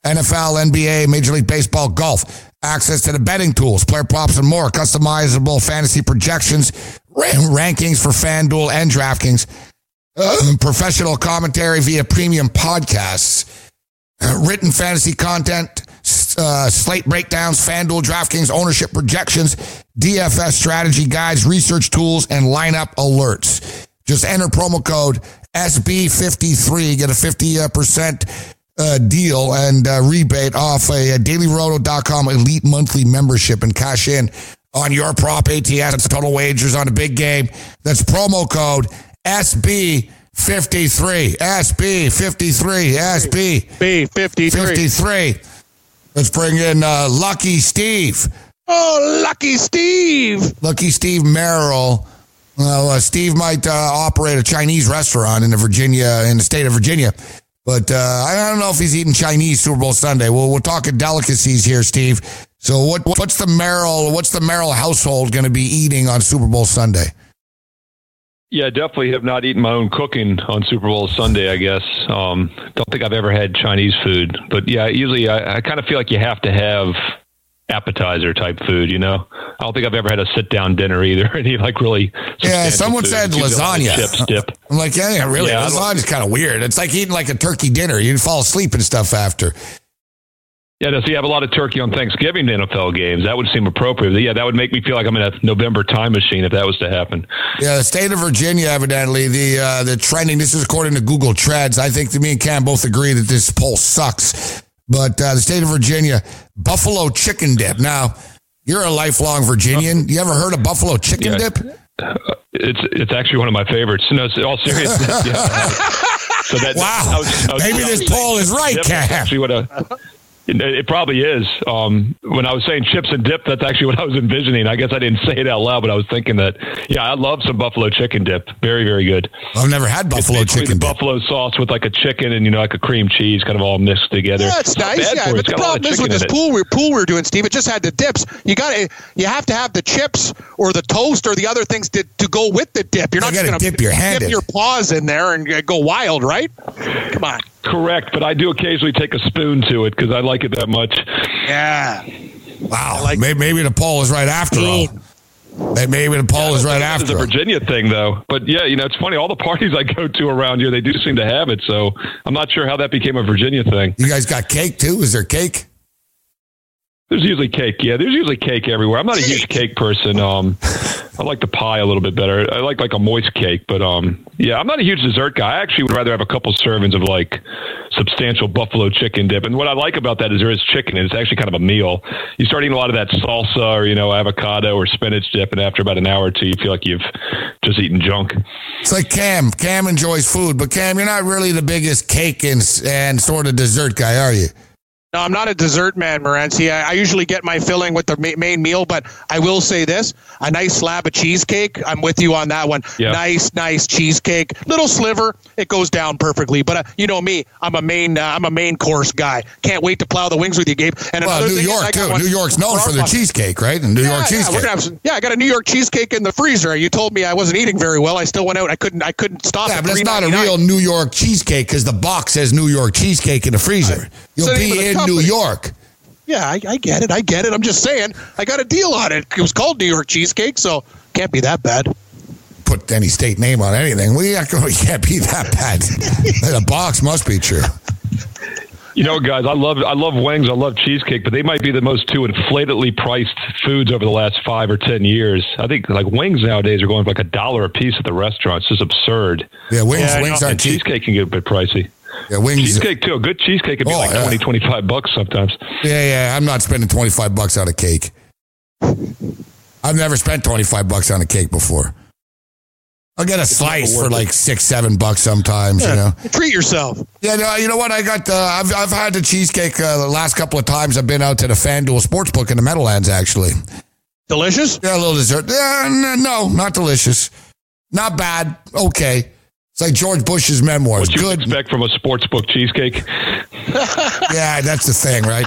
NFL, NBA, Major League Baseball, golf. Access to the betting tools, player props, and more. Customizable fantasy projections, rankings for FanDuel and DraftKings. Uh, [CLEARS THROAT] professional commentary via premium podcasts written fantasy content, uh, slate breakdowns, FanDuel, DraftKings ownership projections, DFS strategy guides, research tools, and lineup alerts. Just enter promo code SB53, get a 50% uh, deal and uh, rebate off a, a dailyroto.com elite monthly membership and cash in on your prop ATS. It's total wagers on a big game. That's promo code SB53. 53. SB 53. SB B fifty three. 53. Let's bring in uh, Lucky Steve. Oh, lucky Steve. Lucky Steve Merrill. Well, uh, Steve might uh, operate a Chinese restaurant in the Virginia, in the state of Virginia, but uh, I don't know if he's eating Chinese Super Bowl Sunday. Well, we're talking delicacies here, Steve. So, what what's the Merrill what's the Merrill household going to be eating on Super Bowl Sunday? Yeah, I definitely have not eaten my own cooking on Super Bowl Sunday. I guess um, don't think I've ever had Chinese food, but yeah, usually I, I kind of feel like you have to have appetizer type food. You know, I don't think I've ever had a sit down dinner either. [LAUGHS] Any like really Yeah, someone food. said It's usually like lasagna. chips, dip. I'm like, yeah, really, Yeah, lasagna's kind of weird. It's like eating like a turkey dinner. You fall asleep and stuff after. Yeah, so you have a lot of turkey on Thanksgiving NFL games. That would seem appropriate. Yeah, that would make me feel like I'm in a November time machine if that was to happen. Yeah, the state of Virginia, evidently, the uh, the trending. This is according to Google Trends. I think that me and Cam both agree that this poll sucks. But uh, the state of Virginia, buffalo chicken dip. Now, you're a lifelong Virginian. You ever heard of buffalo chicken Yeah. dip? It's it's actually one of my favorites. No, it's- all seriousness. [LAUGHS] yeah. [LAUGHS] So that, Wow. I was- I was- Maybe this poll is right. Actually, what a it, it probably is. Um, when I was saying chips and dip, that's actually [LAUGHS] what I was envisioning. I guess I didn't say it out loud, but I was thinking that. Yeah, I love some buffalo chicken dip. Very, very good. I've never had buffalo Basically chicken dip. buffalo sauce with like a chicken and you know like a cream cheese, kind of all mixed together. Yeah, it's not nice. Yeah, but It's the a problem is with chicken this pool we pool we are doing, Steve. It just had the dips. You got to you have to have the chips or the toast or the other things to, to go with the dip. You're not gotta going to dip your hand dip in. your paws in there and go wild, right? Come on. Correct, but I do occasionally take a spoon to it because I like it that much. Yeah. Wow. like- maybe, maybe the poll is right after all. Maybe the poll is right after The. Virginia thing, though. But yeah, you know, it's funny. All the parties [LAUGHS] I go to around here, they do seem to have it. So I'm not sure how that became a Virginia thing. You guys got cake too? Is there cake? There's usually cake. Yeah, there's usually cake everywhere. I'm not a huge cake person. Um, I like the pie a little bit better. I like like a moist cake, but um, yeah, I'm not a huge dessert guy. I actually would rather have a couple servings of like substantial buffalo chicken dip. And what I like about that is there is chicken, and it's actually kind of a meal. You start eating a lot of that salsa or you know avocado or spinach dip, and after about an hour or two, you feel like you've just eaten junk. It's like Cam. Cam enjoys food, but Cam, you're not really the biggest cake and, and sort of dessert guy, are you? No, I'm not a dessert man, Morency. I, I usually get my filling with the ma- main meal, but I will say this: a nice slab of cheesecake. I'm with you on that one. Yeah. Nice, nice cheesecake, little sliver. It goes down perfectly. But uh, you know me, I'm a main, uh, I'm a main course guy. Can't wait to plow the wings with you, Gabe. And Well, New thing is York too. New York's known our for the cheesecake, right? And New York yeah, yeah, cheesecake. we're have some, yeah, I got a New York cheesecake in the freezer. You told me I wasn't eating very well. I still went out. I couldn't. I couldn't stop. Yeah, at but it's not a real New York cheesecake because the box says New York cheesecake in the freezer. You'll the be the in New. York. Yeah, I, I get it. I get it. I'm just saying. I got a deal on it. It was called New York cheesecake, so can't be that bad. Put any state name on anything. We can't be that bad. [LAUGHS] the box must be true. You know, guys, I love I love wings. I love cheesecake, but they might be the most two inflatedly priced foods over the last five or ten years. I think like wings nowadays are going for like a dollar a piece at the restaurants. It's just absurd. Yeah, wings. Yeah, wings aren't And cheap. cheesecake can get a bit pricey. Yeah, wings. Cheesecake too. A good cheesecake could be Oh, like yeah. twenty, twenty-five 20, 25 bucks sometimes. Yeah, yeah. I'm not spending 25 bucks on a cake. I've never spent 25 bucks on a cake before. I'll get a slice for like six, seven bucks sometimes, you know. Treat yourself. Yeah, no, you know what? I got. Uh, I've I've had the cheesecake uh, the last couple of times. I've been out to the FanDuel Sportsbook in the Meadowlands. Actually, Delicious. yeah, a little dessert. Yeah, no, not delicious. Not bad. Okay, it's like George Bush's memoirs. What you Good. expect from a sports book cheesecake? [LAUGHS] Yeah, that's the thing, right?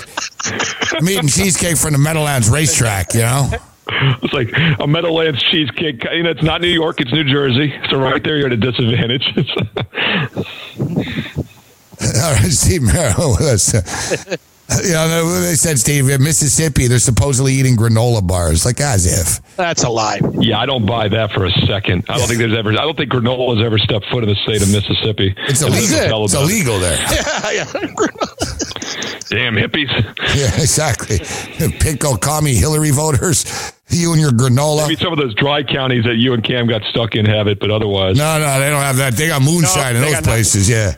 I'm eating cheesecake from the Meadowlands racetrack. You know. It's like a Meadowlands cheesecake. You know, it's not New York; it's New Jersey. So right there, you're at a disadvantage. [LAUGHS] All right, Steve Merrill with us. [LAUGHS] [LAUGHS] You know, they said, Steve, in Mississippi, they're supposedly eating granola bars. Like, as if. That's a lie. yeah, I don't buy that for a second. I don't think there's ever. I don't think granola has ever stepped foot in the state of Mississippi. It's illegal. what It's illegal there. [LAUGHS] Yeah, yeah. Damn hippies. [LAUGHS] Yeah, exactly. Pinko commie Hillary voters. You and your granola. Maybe some of those dry counties that you and Cam got stuck in have it, but otherwise, No, no, they don't have that. They got moonshine No, in those got nothing. places. Yeah,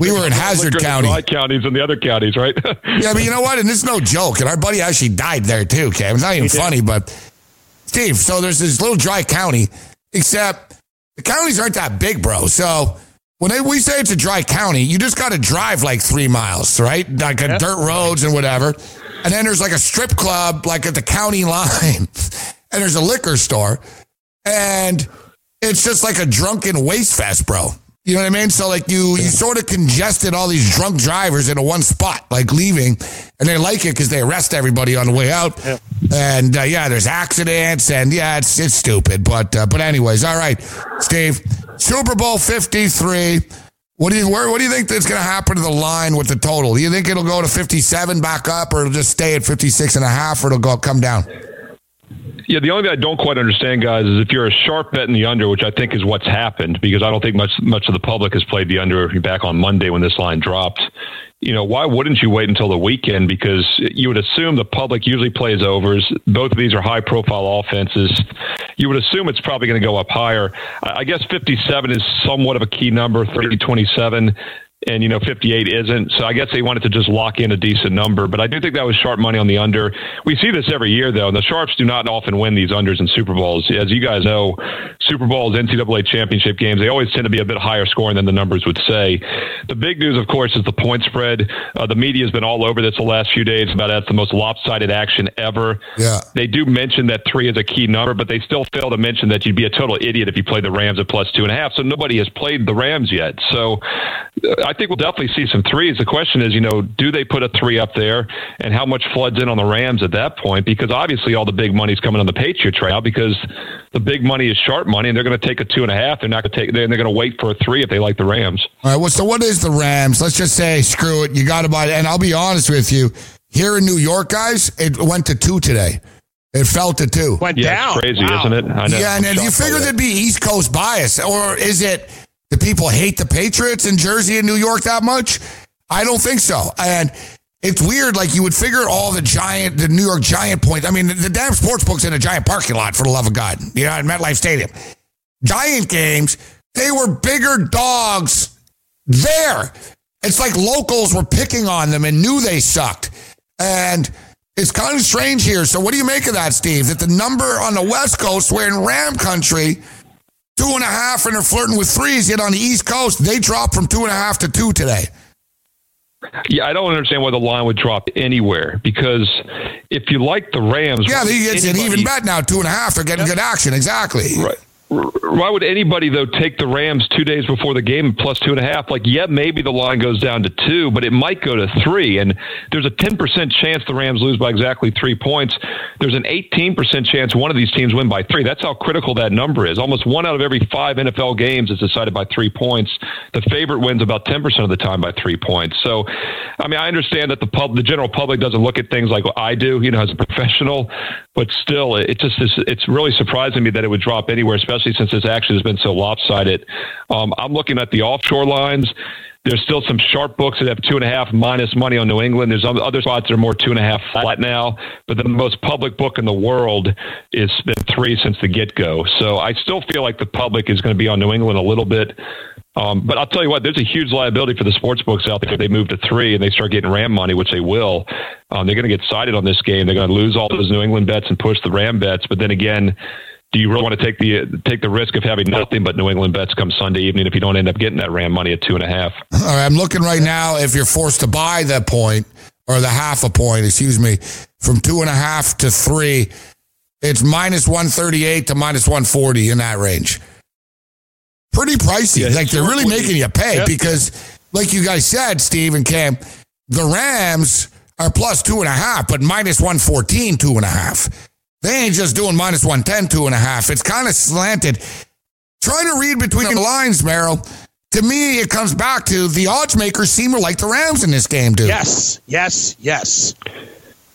we were in [LAUGHS] Hazard Liquor in the County. dry counties and the other counties, right? [LAUGHS] Yeah, but you know what? And this is no joke. And our buddy actually died there too. Cam, it's not even funny. But Steve, so there's this little dry county, except the counties aren't that big, bro. So when they, we say it's a dry county, you just got to drive like three miles, right? Like a dirt roads and whatever. And then there's like a strip club, like at the county [LAUGHS] line, and there's a liquor store. And it's just like a drunken waste fest, bro. You know what I mean? So like you, you sort of congested all these drunk drivers into one spot, like leaving, and they like it because they arrest everybody on the way out. Yeah. And uh, yeah, there's accidents, and yeah, it's it's stupid. But uh, but anyways, all right, Steve, Super Bowl Fifty Three. What do you where, what do you think that's going to happen to the line with the total? Do you think it'll go to 57 back up or it'll just stay at 56 and a half or it'll go come down? Yeah, the only thing I don't quite understand, guys, is if you're a sharp bet in the under, which I think is what's happened, because I don't think much much of the public has played the under back on Monday when this line dropped. You know, why wouldn't you wait until the weekend? Because you would assume the public usually plays overs. Both of these are high profile offenses. You would assume it's probably going to go up higher. I guess 57 is somewhat of a key number, 30 27 and you know 58 isn't. So I guess they wanted to just lock in a decent number. But I do think that was sharp money on the under. We see this every year though, and the sharps do not often win these unders in Super Bowls. As you guys know, Super Bowls, NCAA championship games, they always tend to be a bit higher scoring than the numbers would say. The big news, of course, is the point spread. Uh, the media has been all over this the last few days about that's the most lopsided action ever. Yeah. They do mention that three is a key number, but they still fail to mention that you'd be a total idiot if you played the Rams at plus two and a half. So nobody has played the Rams yet. So uh, I think we'll definitely see some threes. The question is, you know, do they put a three up there, and how much floods in on the Rams at that point? Because obviously, all the big money's coming on the Patriots right now because the big money is sharp money, and they're going to take a two and a half. They're not going to take. They're, they're going to wait for a three if they like the Rams. All right. Well, so what is the Rams? Let's just say, screw it. You got to buy it. And I'll be honest with you. Here in New York, guys, it went to two today. It fell to two. Went Yeah, down. it's crazy, Wow. isn't it? I know. Yeah, and I'm you shocked by figure that. there'd be East Coast bias, or is it the people hate the Patriots in Jersey and New York that much? I don't think so. And it's weird. Like you would figure all the giant, the New York Giant points. I mean, the, the damn sports book's in a giant parking lot for the love of God. You know, at MetLife Stadium. Giant games, they were bigger dogs there. It's like locals were picking on them and knew they sucked. And it's kind of strange here. So, what do you make of that, Steve? That the number on the West Coast, we're in Ram country, two and a half, and they're flirting with threes. Yet on the East Coast, they dropped from two and a half to two today. Yeah, I don't understand why the line would drop anywhere because if you like the Rams, Yeah, it's an even bet now, two and a half. They're getting good action. Exactly. Right. Why would anybody though take the Rams two days before the game plus two and a half? Like, yeah, maybe the line goes down to two, but it might go to three. And there's a ten percent chance the Rams lose by exactly three points. There's an eighteen percent chance one of these teams win by three. That's how critical that number is. Almost one out of every five NFL games is decided by three points. The favorite wins about ten percent of the time by three points. So, I mean, I understand that the pub, the general public doesn't look at things like I do, you know, as a professional, but still, it just is, it's really surprising me that it would drop anywhere, especially since this action has been so lopsided. Um, I'm looking at the offshore lines. There's still some sharp books that have two and a half minus money on New England. There's other spots that are more two and a half flat now, but the most public book in the world is been three since the get go. So I still feel like the public is going to be on New England a little bit. Um, but I'll tell you what, there's a huge liability for the sports books out there if they move to three and they start getting Ram money, which they will. Um, they're going to get sided on this game. They're going to lose all those New England bets and push the Ram bets. But then again, do you really want to take the take the risk of having nothing but New England bets come Sunday evening if you don't end up getting that Ram money at two and a half? All right, I'm looking right now. If you're forced to buy that point or the half a point, excuse me, from two and a half to three, it's minus 138 to minus 140 in that range. Pretty pricey. Yeah, like they're really making you pay Yep. because, like you guys said, Steve and Cam, the Rams are plus two and a half, but minus 114, two and a half. They ain't just doing minus 110, two and a half. It's kind of slanted. Trying to read between the lines, Merrill. To me, it comes back to the odds makers seem to like the Rams in this game, dude. Yes, yes, yes.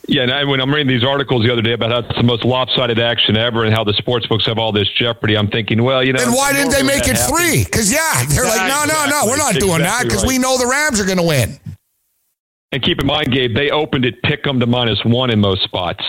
Yeah, and I, when I'm reading these articles the other day about how it's the most lopsided action ever and how the sports books have all this jeopardy, I'm thinking, well, you know, Then why didn't they make it three? Because, yeah, they're like, no, no, no, we're not Exactly, doing that because right. we know the Rams are going to win. And keep in mind, Gabe, they opened it pick 'em to minus one in most spots.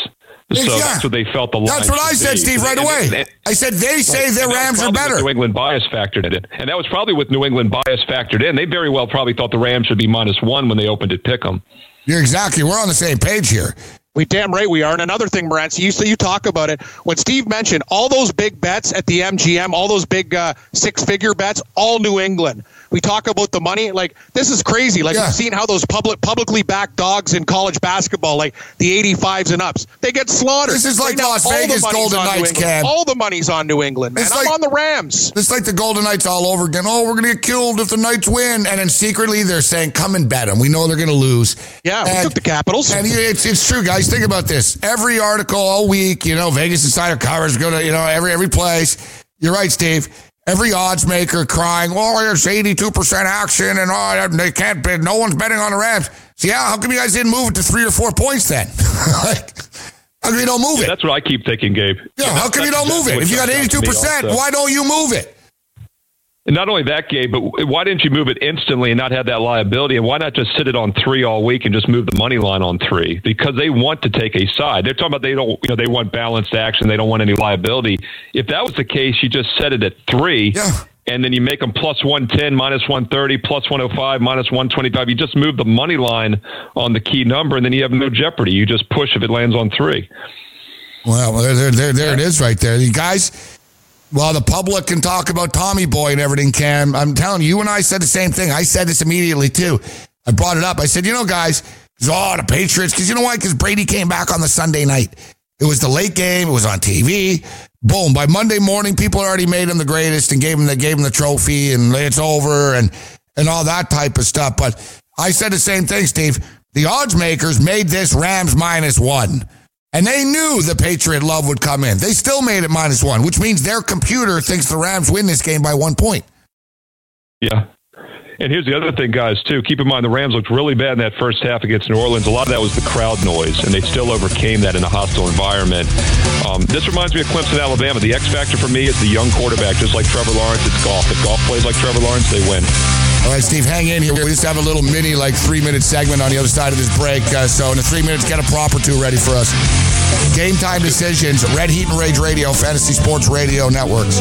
So Yeah. that's what they felt the line. That's what I said, be. Steve, right And- away. and- I said they say their and Rams are better. New England bias factored in, and that was probably with New England bias factored in. They very well probably thought the Rams should be minus one when they opened it pick 'em. You're exactly. We're on the same page here. We damn right we are. And another thing, Morency, you so you talk about it when Steve mentioned all those big bets at the MGM, all those big uh, six-figure bets, all New England. We talk about the money. Like this is crazy. Like Yeah. we've seen how those public publicly backed dogs in college basketball, like the 85s and ups, they get slaughtered. This is like now, Las all the Vegas money's Golden on New Knights. Cam. All the money's on New England, man. It's I'm like- on the Rams. It's like the Golden Knights all over again. Oh, we're going to get killed if the Knights win. And then secretly they're saying, come and bet them. We know they're going to lose. Yeah, we took the Capitals. And it's, it's true, guys. Think about this. Every article all week, you know, Vegas Insider covers, go to, you know, every, every place. You're right, Steve. Every odds maker crying, oh, there's 82% action and oh, they can't bet. No one's betting on the Rams. So, yeah, how come you guys didn't move it to three or four points then? [LAUGHS] like, how come you don't move it? That's what I keep thinking, Gabe. Yeah, how come you don't move it? If you got 82%, why don't you move it? And not only that, Gabe, but why didn't you move it instantly and not have that liability? And why not just sit it on three all week and just move the money line on three? Because they want to take a side. They're talking about they don't, you know, they want balanced action. They don't want any liability. If that was the case, you just set it at three. Yeah. And then you make them plus 110, minus 130, plus 105, minus 125. You just move the money line on the key number, and then you have no jeopardy. You just push if it lands on three. Well, there, there, there, there it is right there. You guys, well, the public can talk about Tommy Boy and everything, Cam. I'm telling you, you and I said the same thing. I said this immediately, too. I brought it up. I said, you know, guys, oh, the Patriots, because you know why? Because Brady came back on the Sunday night. It was the late game. It was on TV. Boom. By Monday morning, people already made him the greatest and gave him the, gave him the trophy and it's over and, and all that type of stuff. But I said the same thing, Steve. The odds makers made this Rams minus one. And they knew the Patriot love would come in. They still made it minus one, which means their computer thinks the Rams win this game by one point. Yeah. And here's the other thing, guys, too. Keep in mind, the Rams looked really bad in that first half against New Orleans. A lot of that was the crowd noise, and they still overcame that in a hostile environment. Um, this reminds me of Clemson, Alabama. The X factor for me is the young quarterback, just like Trevor Lawrence. It's Goff. If Goff plays like Trevor Lawrence, they win. All right, Steve, hang in here. We just have a little mini, like three minute segment on the other side of this break. Uh, so, in the three minutes, get a prop or two ready for us. Game time decisions, Red Heat and Rage Radio, Fantasy Sports Radio Networks.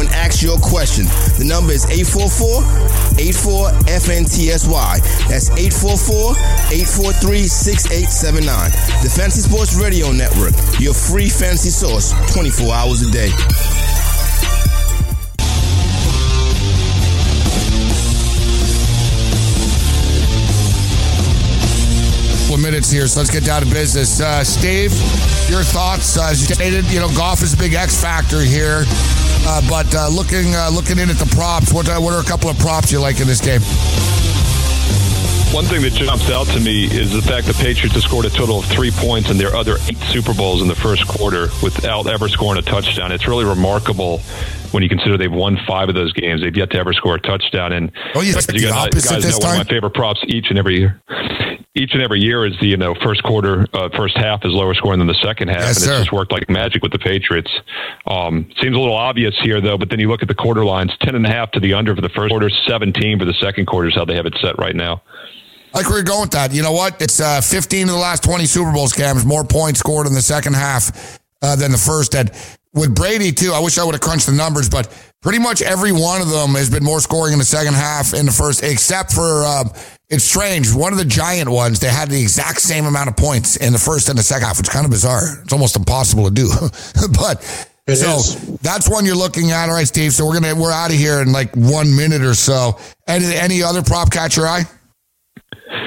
and ask your question. The number is 844-84-FNTSY. That's 844-843-6879. The Fantasy Sports Radio Network, your free fantasy source 24 hours a day. minutes here, so let's get down to business. Uh, Steve, your thoughts? Uh, as you stated, you know, Goff is a big X factor here, but uh, looking uh, looking in at the props, what uh, what are a couple of props you like in this game? One thing that jumps out to me is the fact the Patriots have scored a total of three points in their other eight Super Bowls in the first quarter without ever scoring a touchdown. It's really remarkable when you consider they've won five of those games. They've yet to ever score a touchdown. And Oh, you you the guys, guys know, one of my favorite props each and every year. Each and every year is the you know first quarter, uh, first half is lower scoring than the second half, Yes, and sir. it's just worked like magic with the Patriots. Um, seems a little obvious here though, but then you look at the quarter lines: ten and a half to the under for the first quarter, seventeen for the second quarter is how they have it set right now. I like where you're going with that. You know what? It's uh, 15 of the last 20 Super Bowl scams, more points scored in the second half uh, than the first. And with Brady, too, I wish I would have crunched the numbers, but pretty much every one of them has been more scoring in the second half in the first, except for, um, it's strange. One of the giant ones, they had the exact same amount of points in the first and the second half, It's kind of bizarre. It's almost impossible to do. [LAUGHS] but It so is. that's one you're looking at. All right, Steve. So we're gonna we're out of here in like one minute or so. Any any other prop catch your eye?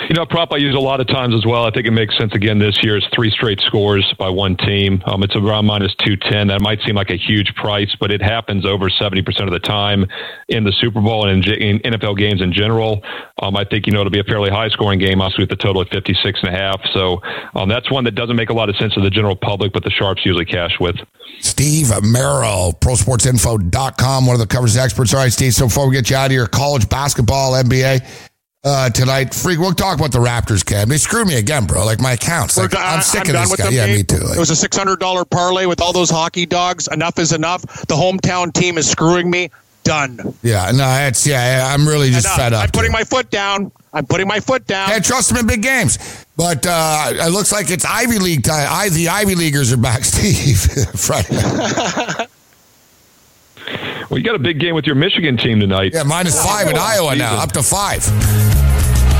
You know, prop I use a lot of times as well. I think it makes sense again this year is three straight scores by one team. Um, it's around minus 210. That might seem like a huge price, but it happens over 70% of the time in the Super Bowl and in, in NFL games in general. Um, I think, you know, it'll be a fairly high scoring game, also with the total at 56 and a half. So um, that's one that doesn't make a lot of sense to the general public, but the Sharps usually cash with. Steve Merrill, ProSportsInfo.com, one of the coverage experts. All right, Steve, so before we get you out of here, college basketball, NBA, uh, tonight. Freak, we'll talk about the Raptors, Cam. They screwed me again, bro. Like my accounts. Like, I'm sick I'm of this guy. Yeah, game. me too. Like, it was a $600 parlay with all those hockey dogs. Enough is enough. The hometown team is screwing me. Done. Yeah, no, it's yeah. I'm really just enough. fed up. I'm putting my foot down. I'm putting my foot down. Can't trust them in big games. But uh, it looks like it's Ivy League time. I, the Ivy Leaguers are back, Steve. [LAUGHS] Friday. [LAUGHS] Well, you got a big game with your Michigan team tonight. Yeah, minus five in Iowa now, up to five.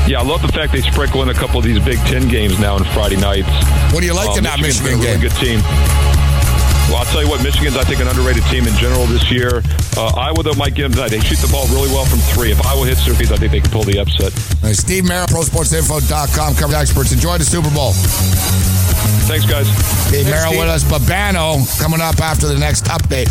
Yeah, I love the fact they sprinkle in a couple of these Big Ten games now on Friday nights. What do you like uh, in that Michigan game? Really good team. Well, I'll tell you what, Michigan's, I think, an underrated team in general this year. Uh, Iowa, though, might get them tonight. They shoot the ball really well from three. If Iowa hits their feet, I think they can pull the upset. Right, Steve Merrill, ProSportsInfo.com, cover experts. Enjoy the Super Bowl. Thanks, guys. Steve Merrill with us. Bobano coming up after the next update.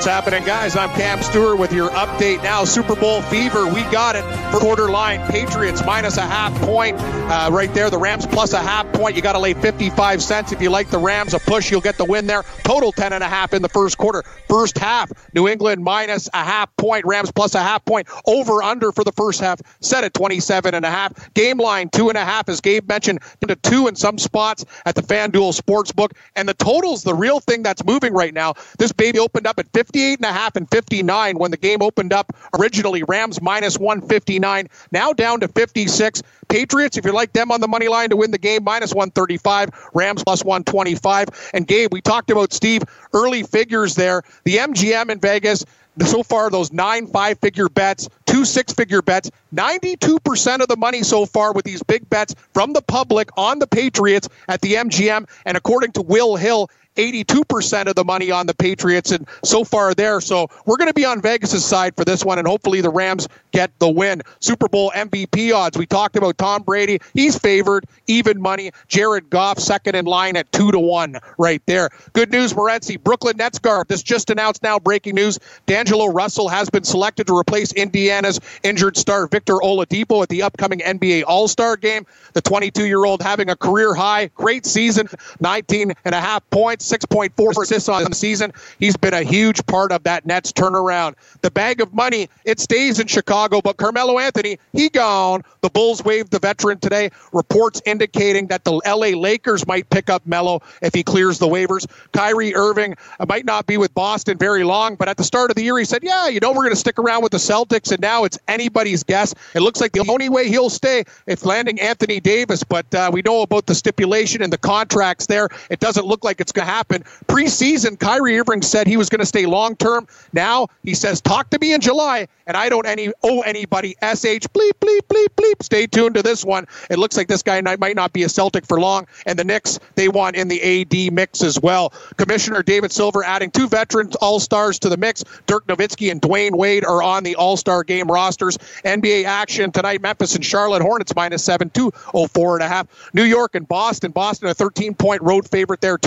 What's happening, guys? I'm Cam Stewart with your update now. Super Bowl fever. We got it for quarter line. Patriots minus a half point uh, right there. The Rams plus a half point. You got to lay 55 cents if you like the Rams. A push, you'll get the win there. Total 10 and a half in the first quarter. First half, New England minus a half point. Rams plus a half point. Over under for the first half. Set at 27 and a half. Game line two and a half, as Gabe mentioned, into two in some spots at the FanDuel Sportsbook. And the total's the real thing that's moving right now. This baby opened up at 50. 58 and a half and 59 when the game opened up originally. Rams minus 159, now down to 56. Patriots, if you like them on the money line to win the game, minus 135. Rams plus 125. And Gabe, we talked about Steve early figures there. The MGM in Vegas, so far those nine five figure bets two six figure bets 92% of the money so far with these big bets from the public on the patriots at the mgm and according to will hill 82% of the money on the Patriots, and so far there. So we're going to be on Vegas' side for this one, and hopefully the Rams get the win. Super Bowl MVP odds. We talked about Tom Brady. He's favored, even money. Jared Goff, second in line at 2 to 1 right there. Good news, Morency. Brooklyn Nets guard. This just announced now, breaking news. D'Angelo Russell has been selected to replace Indiana's injured star Victor Oladipo at the upcoming NBA All Star game. The 22 year old having a career high, great season, 19 and a half points. 6.4 assists on the season. He's been a huge part of that Nets turnaround. The bag of money, it stays in Chicago, but Carmelo Anthony, he gone. The Bulls waived the veteran today. Reports indicating that the LA Lakers might pick up Melo if he clears the waivers. Kyrie Irving might not be with Boston very long, but at the start of the year, he said, Yeah, you know, we're going to stick around with the Celtics, and now it's anybody's guess. It looks like the only way he'll stay is landing Anthony Davis, but uh, we know about the stipulation and the contracts there. It doesn't look like it's going to happen. Preseason, Kyrie Irving said he was going to stay long term. Now he says, talk to me in July, and I don't any owe anybody SH bleep, bleep, bleep, bleep. Stay tuned to this one. It looks like this guy might not be a Celtic for long, and the Knicks, they want in the AD mix as well. Commissioner David Silver adding two veterans All Stars to the mix. Dirk Nowitzki and Dwyane Wade are on the All Star game rosters. NBA action tonight Memphis and Charlotte Hornets minus seven, 204 and a half. New York and Boston. Boston a 13 point road favorite there,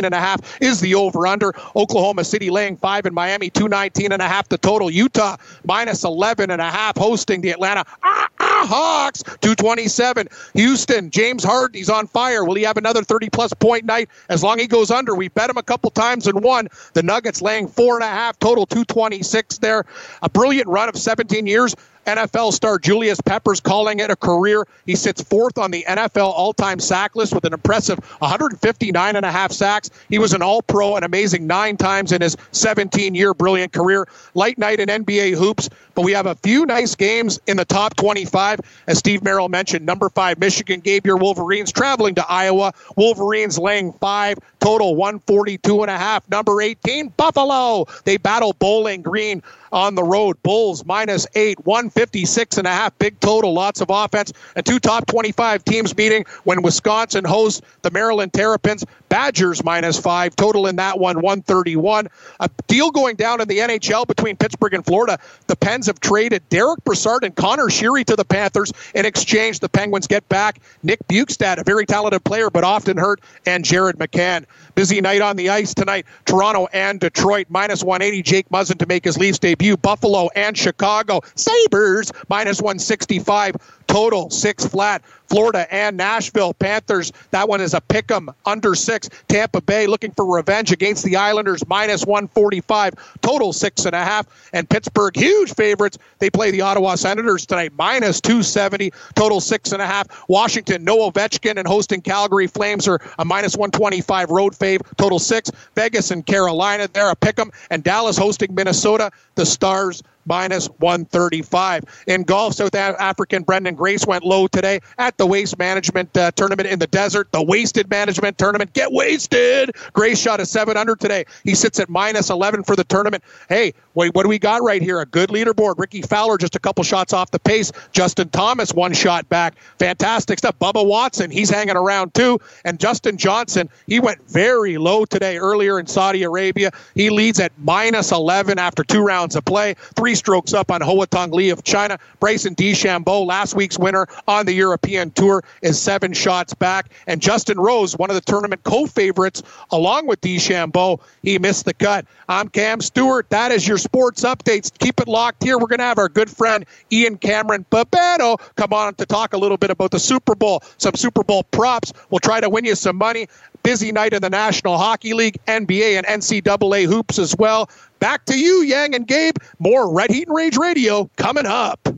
215 and a half is the over under. Oklahoma City laying five in Miami, 219 and a half the total. Utah minus 11 and a half hosting the Atlanta ah, ah, Hawks, 227. Houston, James Harden, he's on fire. Will he have another 30 plus point night? As long as he goes under, we bet him a couple times and won. The Nuggets laying four and a half total, 226 there. A brilliant run of 17 years. NFL star Julius Peppers calling it a career. He sits fourth on the NFL all-time sack list with an impressive 159 and a half sacks. He was an all-pro an amazing nine times in his 17-year brilliant career. Light night in NBA hoops, but we have a few nice games in the top 25. As Steve Merrill mentioned, number five, Michigan gave your Wolverines traveling to Iowa. Wolverines laying five, total 142 and a half. Number 18, Buffalo. They battle Bowling Green on the road. Bulls minus eight, 156 and a half, big total, lots of offense. And two top 25 teams meeting when Wisconsin hosts the Maryland Terrapins. Badgers minus five, total in that one, 131. A deal going down in the NHL between Pittsburgh and Florida. The Pens have traded Derek Brassard and Connor Sheary to the Panthers. In exchange, the Penguins get back Nick Bjugstad, a very talented player, but often hurt, and Jared McCann. Busy night on the ice tonight. Toronto and Detroit minus 180. Jake Muzzin to make his Leafs debut. Buffalo and Chicago. Sabres minus 165 total, six flat. Florida and Nashville Panthers. That one is a pick 'em under six. Tampa Bay looking for revenge against the Islanders minus 145. Total six and a half. And Pittsburgh huge favorites. They play the Ottawa Senators tonight minus 270. Total six and a half. Washington no Ovechkin and hosting Calgary Flames are a minus 125 road fave. Total six. Vegas and Carolina they're a pick 'em. And Dallas hosting Minnesota. The Stars minus 135. In golf, South African Branden Grace went low today at the Waste Management uh, Tournament in the desert. The Wasted Management Tournament. Get wasted. Grace shot a 7 under today. He sits at minus 11 for the tournament. Hey, wait, what do we got right here? A good leaderboard. Rickie Fowler just a couple shots off the pace. Justin Thomas one shot back. Fantastic stuff. Bubba Watson, he's hanging around too. And Justin Johnson, he went very low today earlier in Saudi Arabia. He leads at minus 11 after two rounds of play. Three strokes up on Haotong Li of China. Bryson DeChambeau, last week's winner on the European Tour, is seven shots back. And Justin Rose, one of the tournament co-favorites, along with DeChambeau, he missed the cut. I'm Cam Stewart. That is your sports updates. Keep it locked here. We're going to have our good friend Ian Cameron Bobano come on to talk a little bit about the Super Bowl, some Super Bowl props. We'll try to win you some money. Busy night in the National Hockey League, NBA, and NCAA hoops as well. Back to you, Yang and Gabe. More Red Heat and Rage Radio coming up.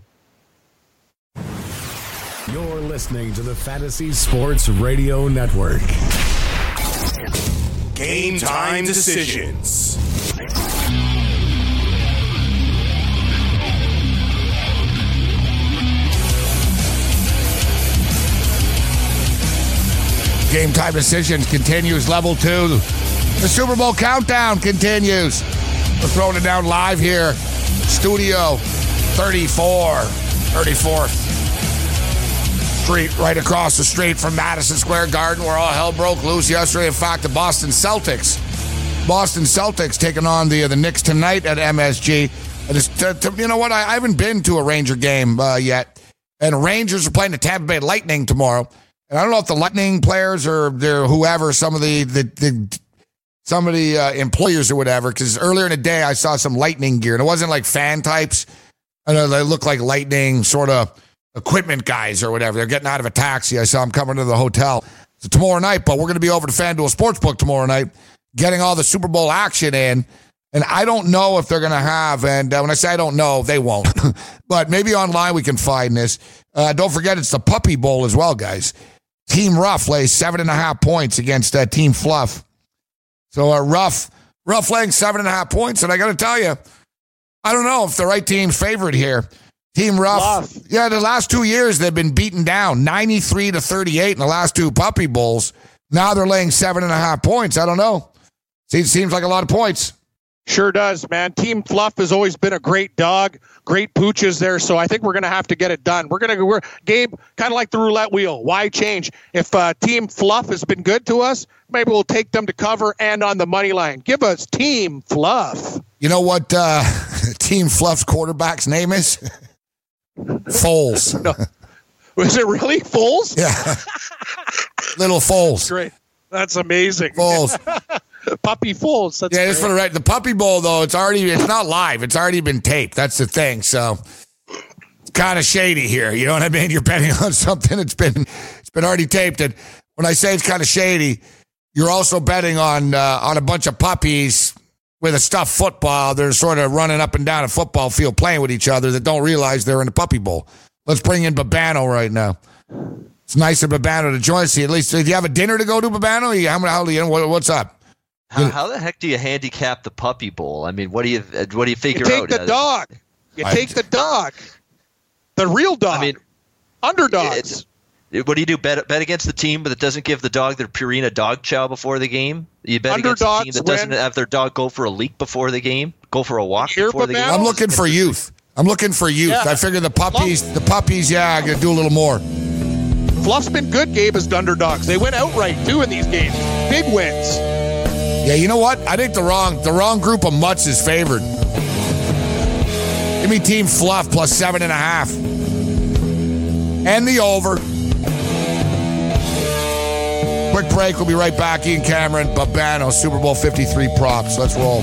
You're listening to the Fantasy Sports Radio Network. Game time decisions. Game time decisions continues. Level two. The Super Bowl countdown continues. We're throwing it down live here. Studio 34, 34th Street, right across the street from Madison Square Garden, where all hell broke loose yesterday. In fact, the Boston Celtics, Boston Celtics taking on the uh, the Knicks tonight at MSG. To, to, you know what? I, I, haven't been to a Ranger game uh, yet, and Rangers are playing the Tampa Bay Lightning tomorrow. And I don't know if the Lightning players or their whoever, some of the the, the some of the uh, employers or whatever, because earlier in the day I saw some lightning gear, and it wasn't like fan types. I know they look like lightning sort of equipment guys or whatever. They're getting out of a taxi. I saw them coming to the hotel. So tomorrow night, but we're going to be over to FanDuel Sportsbook tomorrow night, getting all the Super Bowl action in. And I don't know if they're going to have, and uh, when I say I don't know, they won't. [LAUGHS] but maybe online we can find this. Uh, don't forget, it's the Puppy Bowl as well, guys. Team Rough lays seven and a half points against uh, Team Fluff. So a rough, rough laying seven and a half points. And I got to tell you, I don't know if the right team's favorite here. Team Rough, rough, yeah, the last two years they've been beaten down 93 to 38 in the last two Puppy Bowls. Now they're laying seven and a half points. I don't know. Seems, seems like a lot of points. Sure does, man. Team Fluff has always been a great dog, great pooches there. So I think we're going to have to get it done. We're going to, we're, Gabe, kind of like the roulette wheel. Why change? If uh, Team Fluff has been good to us, maybe we'll take them to cover and on the money line. Give us Team Fluff. You know what uh, [LAUGHS] Team Fluff's quarterback's name is? [LAUGHS] Foles. no. Was it really Foles? Yeah. [LAUGHS] Little Foles. Great. That's amazing. Foles. Puppy Foles. That's yeah, it's for the right. The puppy bowl though, it's already it's not live. It's already been taped. That's the thing. So it's kind of shady here. You know what I mean? You're betting on [LAUGHS] something that's been it's been already taped. And when I say it's kind of shady, you're also betting on uh, on a bunch of puppies with a stuffed football. They're sort of running up and down a football field playing with each other that don't realize they're in a puppy bowl. Let's bring in Bobano right now. It's nice of Bobano to join us. At least, do you have a dinner to go to, Bobano? How, how, you know, what's up? How, how, the heck do you handicap the puppy bowl? I mean, what do you what do you figure you take out? The dog. You I, take the dog. The real dog. I mean, underdogs. What do you do? Bet bet against the team that doesn't give the dog their Purina dog chow before the game. You bet underdogs against the team that doesn't have their dog go for a leak before the game, go for a walk before the game. I'm looking for youth. I'm looking for youth. Yeah. I figure the puppies, the puppies, yeah, I to do a little more. Fluff's been good game as underdogs. They went outright too in these games. Big wins. Yeah, you know what? I think the wrong the wrong group of mutts is favored. Give me Team Fluff plus seven and a half. And the over. Quick break. We'll be right back. Ian Cameron, Bobano, Super Bowl 53 props. Let's roll.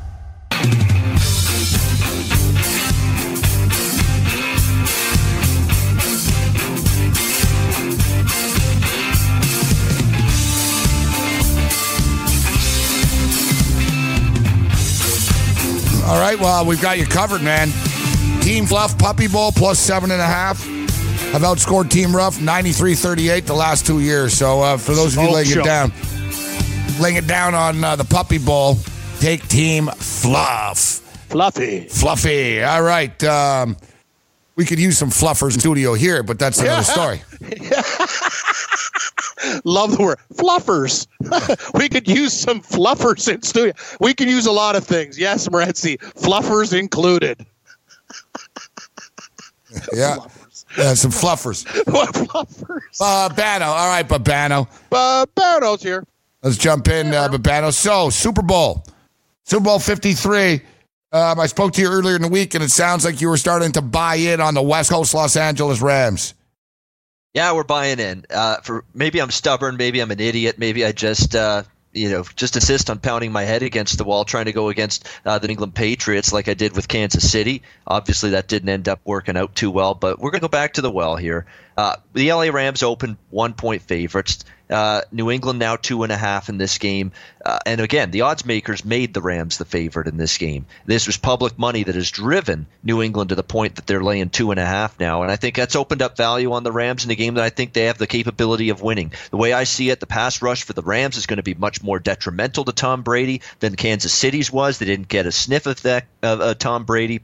All right, well, we've got you covered, man. Team Fluff Puppy Bowl plus seven and a half. I've outscored Team Rough 93 38 the last two years. So uh, for those of you laying it down, laying it down on uh, the Puppy Bowl, take Team Fluff. Fluffy. Fluffy. All right. Um, we could use some fluffers in studio here, but that's another [LAUGHS] story. [LAUGHS] Love the word fluffers. [LAUGHS] we could use some fluffers in studio. We could use a lot of things. Yes, Morency, fluffers included. [LAUGHS] yeah. Fluffers. Yeah, some fluffers. [LAUGHS] what fluffers? Bobano. All right, Bobano. Bobano's here. Let's jump in, uh, Bobano. So, Super Bowl. Super Bowl 53. Um, I spoke to you earlier in the week, and it sounds like you were starting to buy in on the West Coast Los Angeles Rams. Yeah, we're buying in. Uh, for maybe I'm stubborn, maybe I'm an idiot, maybe I just uh, you know just insist on pounding my head against the wall, trying to go against uh, the England Patriots like I did with Kansas City. Obviously, that didn't end up working out too well, but we're to go back to the well here. Uh, the LA Rams open one point favorites. Uh, New England now two and a half in this game. Uh, and again, the odds makers made the Rams the favorite in this game. This was public money that has driven New England to the point that they're laying two and a half now. And I think that's opened up value on the Rams in a game that I think they have the capability of winning. The way I see it, the pass rush for the Rams is going to be much more detrimental to Tom Brady than Kansas City's was. They didn't get a sniff of that of uh, Tom Brady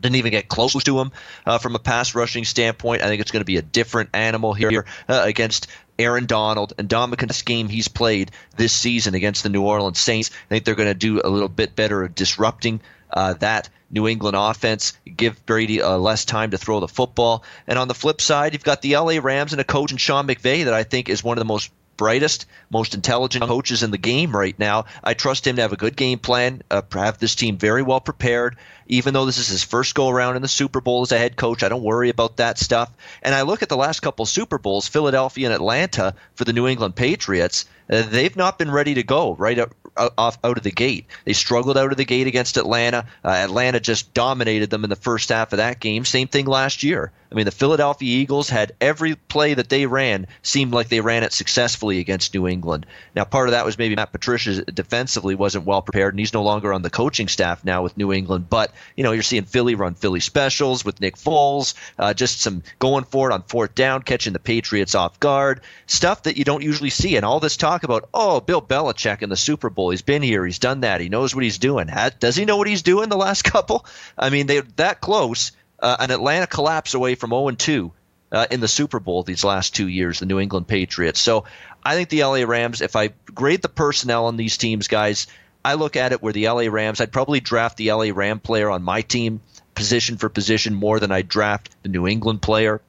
didn't even get close to him uh, from a pass rushing standpoint. I think it's going to be a different animal here uh, against Aaron Donald and Dominican's game he's played this season against the New Orleans Saints. I think they're going to do a little bit better of disrupting uh, that New England offense, give Brady uh, less time to throw the football. And on the flip side, you've got the LA Rams and a coach in Sean McVay that I think is one of the most brightest, most intelligent coaches in the game right now. I trust him to have a good game plan, uh, have this team very well prepared. Even though this is his first go around in the Super Bowl as a head coach, I don't worry about that stuff. And I look at the last couple Super Bowls, Philadelphia and Atlanta for the New England Patriots. Uh, they've not been ready to go right up, off out of the gate. They struggled out of the gate against Atlanta. Uh, Atlanta just dominated them in the first half of that game. Same thing last year. I mean, the Philadelphia Eagles had every play that they ran seemed like they ran it successfully against New England. Now, part of that was maybe Matt Patricia defensively wasn't well prepared, and he's no longer on the coaching staff now with New England. But you know, you're seeing Philly run Philly specials with Nick Foles, uh, just some going for it on fourth down, catching the Patriots off guard, stuff that you don't usually see. And all this talk about, oh, Bill Belichick in the Super Bowl, he's been here, he's done that, he knows what he's doing. Does he know what he's doing the last [LAUGHS] couple? I mean, they're that close uh, an Atlanta collapse away from 0 2 uh, in the Super Bowl these last two years, the New England Patriots. So I think the LA Rams, if I grade the personnel on these teams, guys, I look at it where the LA Rams, I'd probably draft the LA Ram player on my team position for position more than I draft the New England player.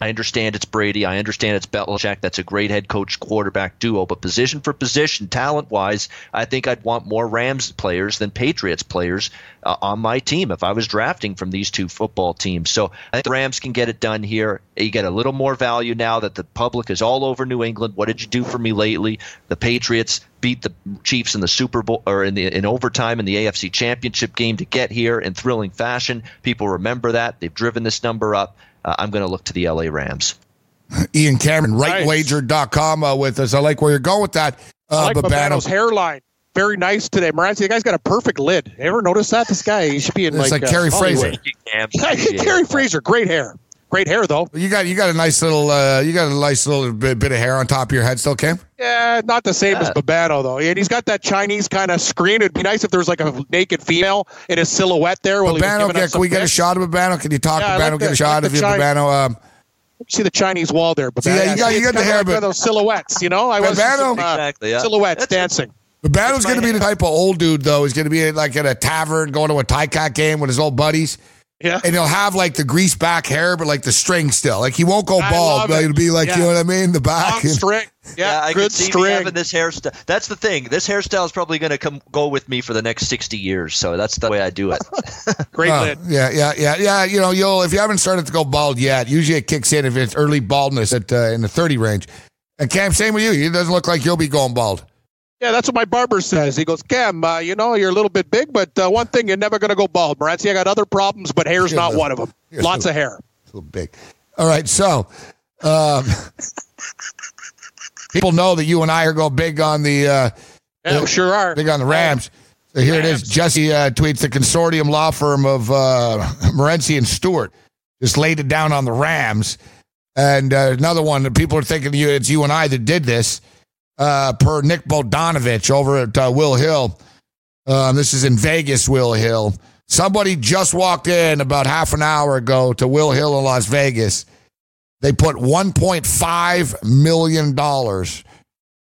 I understand it's Brady. I understand it's Belichick. That's a great head coach quarterback duo. But position for position, talent wise, I think I'd want more Rams players than Patriots players uh, on my team if I was drafting from these two football teams. So I think the Rams can get it done here. You get a little more value now that the public is all over New England. What did you do for me lately? The Patriots beat the Chiefs in the Super Bowl or in the in overtime in the AFC Championship game to get here in thrilling fashion. People remember that. They've driven this number up uh, I'm going to look to the LA Rams. [LAUGHS] Ian Cameron, rightwager.com uh, with us. I like where you're going with that. Uh, I like Bobano's hairline. Very nice today. Morency, the guy's got a perfect lid. Ever notice that? This guy, he should be in it's like, like Kerry uh, Fraser. Kerry [LAUGHS] Fraser, great hair. Great hair though. You got you got a nice little uh, you got a nice little bit, bit of hair on top of your head still, Cam. Yeah, not the same yeah. as Bobano though. And he's got that Chinese kind of screen. It'd be nice if there was like a naked female in a silhouette there. Bobano, yeah, can we get a shot of Bobano? Can you talk yeah, Bobano? Like get a shot like of you, Bobano. Um, see the Chinese wall there, but yeah, you got you got the hair, like but those silhouettes, you know, I was Bobano, uh, exactly, yeah. silhouettes That's dancing. Bobano's going to be the type of old dude though. He's going to be like at a tavern, going to a Ticat game with his old buddies. Yeah. And he'll have like the grease back hair, but like the string still. Like he won't go bald, but it'll be like, yeah. you know what I mean? The back. And, string. Yeah, yeah I good could see string. me having this hairstyle. That's the thing. This hairstyle is probably going to come go with me for the next 60 years. So that's the way I do it. [LAUGHS] Great uh, lid. Yeah, yeah, yeah, yeah. You know, you'll, if you haven't started to go bald yet, usually it kicks in if it's early baldness at uh, in the 30 range. And Cam, same with you. It doesn't look like you'll be going bald. Yeah, that's what my barber says. He goes, Cam, uh, you know, you're a little bit big, but uh, one thing, you're never going to go bald. Morency, I got other problems, but hair's you're not little, one of them. Lots little, of hair. [LAUGHS] A little big. All right, so um, [LAUGHS] people know that you and I are going big on the. Uh, yeah, uh, sure are. Big on the Rams. So here Rams. it is. Jesse uh, tweets the consortium law firm of uh, [LAUGHS] and Stewart just laid it down on the Rams. And uh, another one that people are thinking you, it's you and I that did this uh, per Nick Bogdanovich over at uh, Will Hill. Um, this is in Vegas, Will Hill. Somebody just walked in about half an hour ago to Will Hill in Las Vegas. They put $1.5 million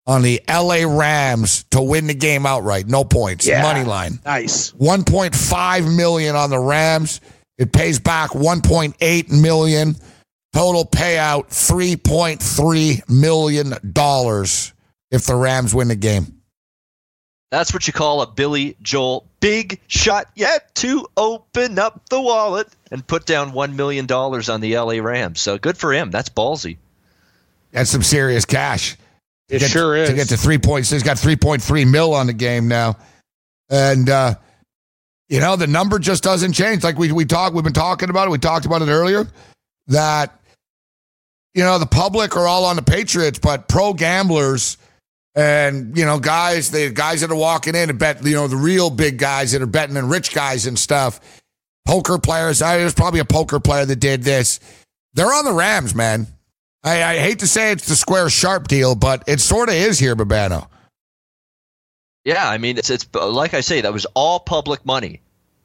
on the LA Rams to win the game outright. No points. Yeah. Money line. Nice. 1.5 million on the Rams. It pays back 1.8 million. Total payout $3.3 million if the Rams win the game. That's what you call a Billy Joel big shot yet to open up the wallet and put down $1 million on the LA Rams. So good for him. That's ballsy. That's some serious cash. It get, sure is. To get to 3.6, he's got 3.3 mil on the game now. And, uh, you know, the number just doesn't change. Like we, we talked, we've been talking about it. We talked about it earlier that, you know, the public are all on the Patriots, but pro gamblers – and you know, guys, the guys that are walking in and bet, you know, the real big guys that are betting and rich guys and stuff, poker players. I, there's probably a poker player that did this. They're on the Rams, man. I, I hate to say it's the square sharp deal, but it sort of is here, Bobano. Yeah, I mean, it's it's like I say, that was all public money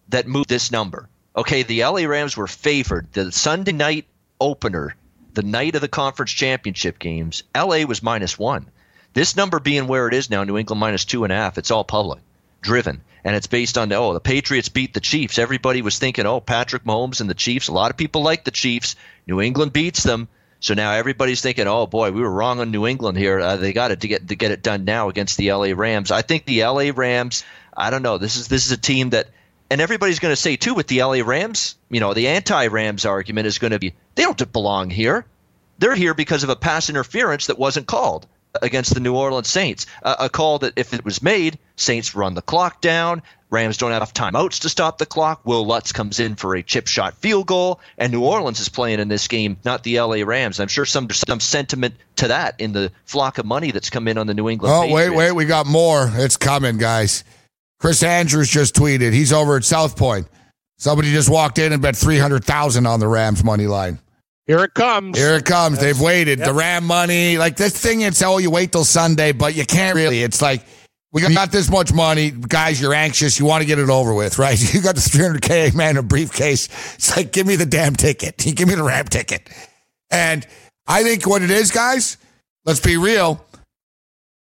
that moved this number. Okay, the LA Rams were favored. The Sunday night opener, the night of the conference championship games, LA was minus one. This number being where it is now, New England minus two and a half, it's all public, driven. And it's based on, the oh, the Patriots beat the Chiefs. Everybody was thinking, oh, Patrick Mahomes and the Chiefs. A lot of people like the Chiefs. New England beats them. So now everybody's thinking, oh boy, we were wrong on New England here. Uh, they got it to get to get it done now against the LA Rams. I think the LA Rams. I don't know. This is this is a team that, and everybody's going to say too with the LA Rams. You know, the anti-Rams argument is going to be they don't belong here. They're here because of a pass interference that wasn't called against the New Orleans Saints. Uh, a call that, if it was made, Saints run the clock down. Rams don't have enough timeouts to stop the clock. Wil Lutz comes in for a chip shot field goal, and New Orleans is playing in this game, not the LA Rams. I'm sure some some sentiment to that in the flock of money that's come in on the New England. Oh Patriots. wait, wait, we got more. It's coming, guys. Chris Andrews just tweeted. He's over at South Point. Somebody just walked in and bet three hundred thousand on the Rams money line. Here it comes. Here it comes. Yes. They've waited. Yep. The Ram money. Like this thing, it's oh, you wait till Sunday, but you can't really. It's like, we got this much money. Guys, you're anxious. You want to get it over with, right? [LAUGHS] You got the 300K man in a briefcase. It's like, give me the damn ticket. [LAUGHS] give me the Ram ticket. And I think what it is, guys, let's be real.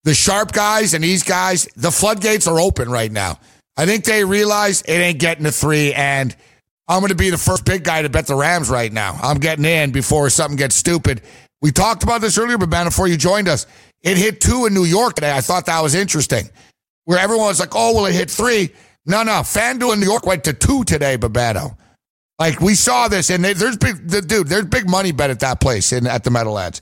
The sharp guys and these guys, the floodgates are open right now. I think they realize it ain't getting to three. And I'm going to be the first big guy to bet the Rams right now. I'm getting in before something gets stupid. We talked about this earlier, but man, before you joined us, it hit two in New York today. I thought that was interesting. Where everyone was like, oh, well, it hit three. No, no. FanDuel in New York went to two today, Bobano. Like we saw this, and they, there's big, the, dude, there's big money bet at that place in at the Meadowlands.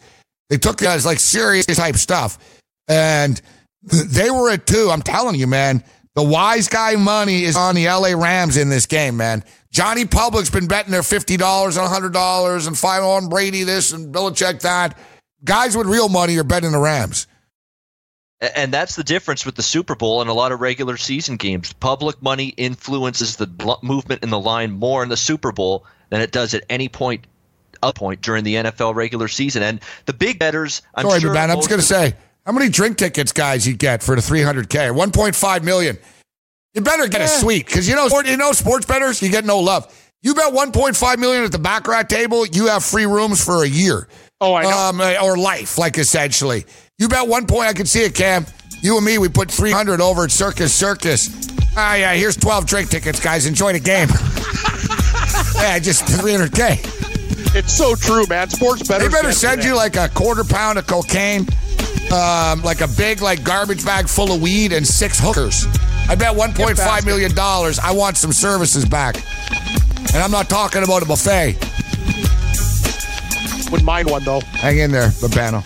They took guys like serious type stuff, and they were at two. I'm telling you, man, the wise guy money is on the LA Rams in this game, man. Johnny Public's been betting their fifty dollars and hundred dollars and five on Brady this and Belichick that. Guys with real money are betting the Rams. And that's the difference with the Super Bowl and a lot of regular season games. Public money influences the movement in the line more in the Super Bowl than it does at any point up point during the NFL regular season. And the big betters, I'm Sorry, sure man, I'm just going to say, how many drink tickets, guys, you get for the 300K? 1.5 million. You better get a suite because you know, you know, sports betters, you get no love. You bet 1.5 million at the baccarat table, you have free rooms for a year. Oh, I know. Um, or life, like essentially. You bet one point, I can see it, Cam. You and me, we put 300 over at Circus Circus. Ah, yeah, here's 12 drink tickets, guys. Enjoy the game. [LAUGHS] yeah, just 300K. It's so true, man. Sports better. They better send you like a quarter pound of cocaine, um, like a big like garbage bag full of weed, and six hookers. I bet 1.5 million dollars. I want some services back, and I'm not talking about a buffet. Wouldn't mind one though. Hang in there, Bobano.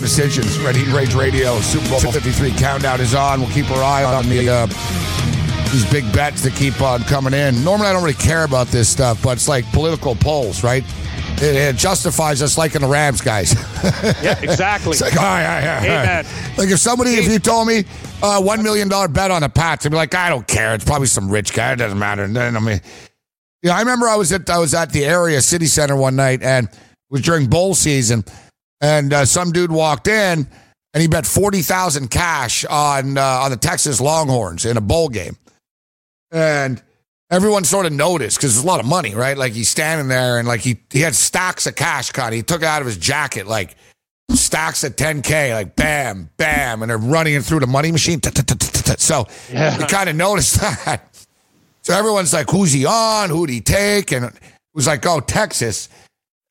Time decisions. Red Heat Rage Radio. Super Bowl 53 countdown is on. We'll keep our eye on the uh, these big bets that keep on coming in. Normally, I don't really care about this stuff, but it's like political polls, right? It, it justifies us liking the Rams, guys. [LAUGHS] Yeah, exactly. It's like, all right, all right, all right. Amen. Like if somebody, if you told me uh, one million dollar bet on the Pats, I'd be like, I don't care. It's probably some rich guy. It doesn't matter. And then I mean, yeah, I remember I was at I was at the Aria city center one night, and it was during bowl season, and uh, some dude walked in, and he bet forty thousand cash on uh, on the Texas Longhorns in a bowl game, and everyone sort of noticed because it's a lot of money, right? Like he's standing there, and like he he had stacks of cash cut. He took it out of his jacket, like stacks of 10K, like bam, bam, and they're running it through the money machine. So you kind of noticed [LAUGHS] that. So everyone's like, who's he on? Who'd he take? And it was like, oh, Texas.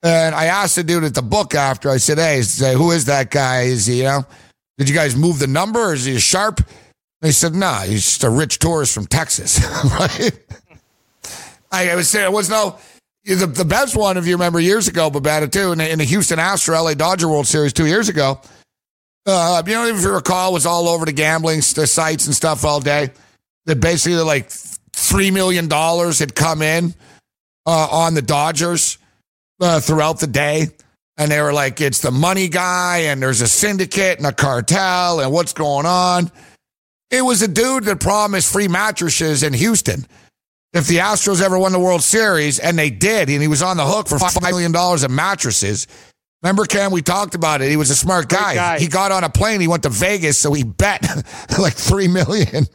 And I asked the dude at the book after, I said, hey, say, who is that guy? Is he, you know, did you guys move the number? Or is he sharp? They said, nah, he's just a rich tourist from Texas. [LAUGHS] right? I was saying, it was no, the, the best one, if you remember years ago, Babetta too, in the, in the Houston Astro LA Dodger World Series two years ago. Uh, you know, if you recall, was all over the gambling the sites and stuff all day. That basically like three million dollars had come in uh, on the Dodgers uh, throughout the day, and they were like, "It's the money guy, and there's a syndicate and a cartel, and what's going on?" It was a dude that promised free mattresses in Houston if the Astros ever won the World Series, and they did, and he was on the hook for $5 million of mattresses. Remember, Cam, we talked about it. He was a smart guy. guy. He got on a plane, he went to Vegas, so he bet [LAUGHS] like 3 million.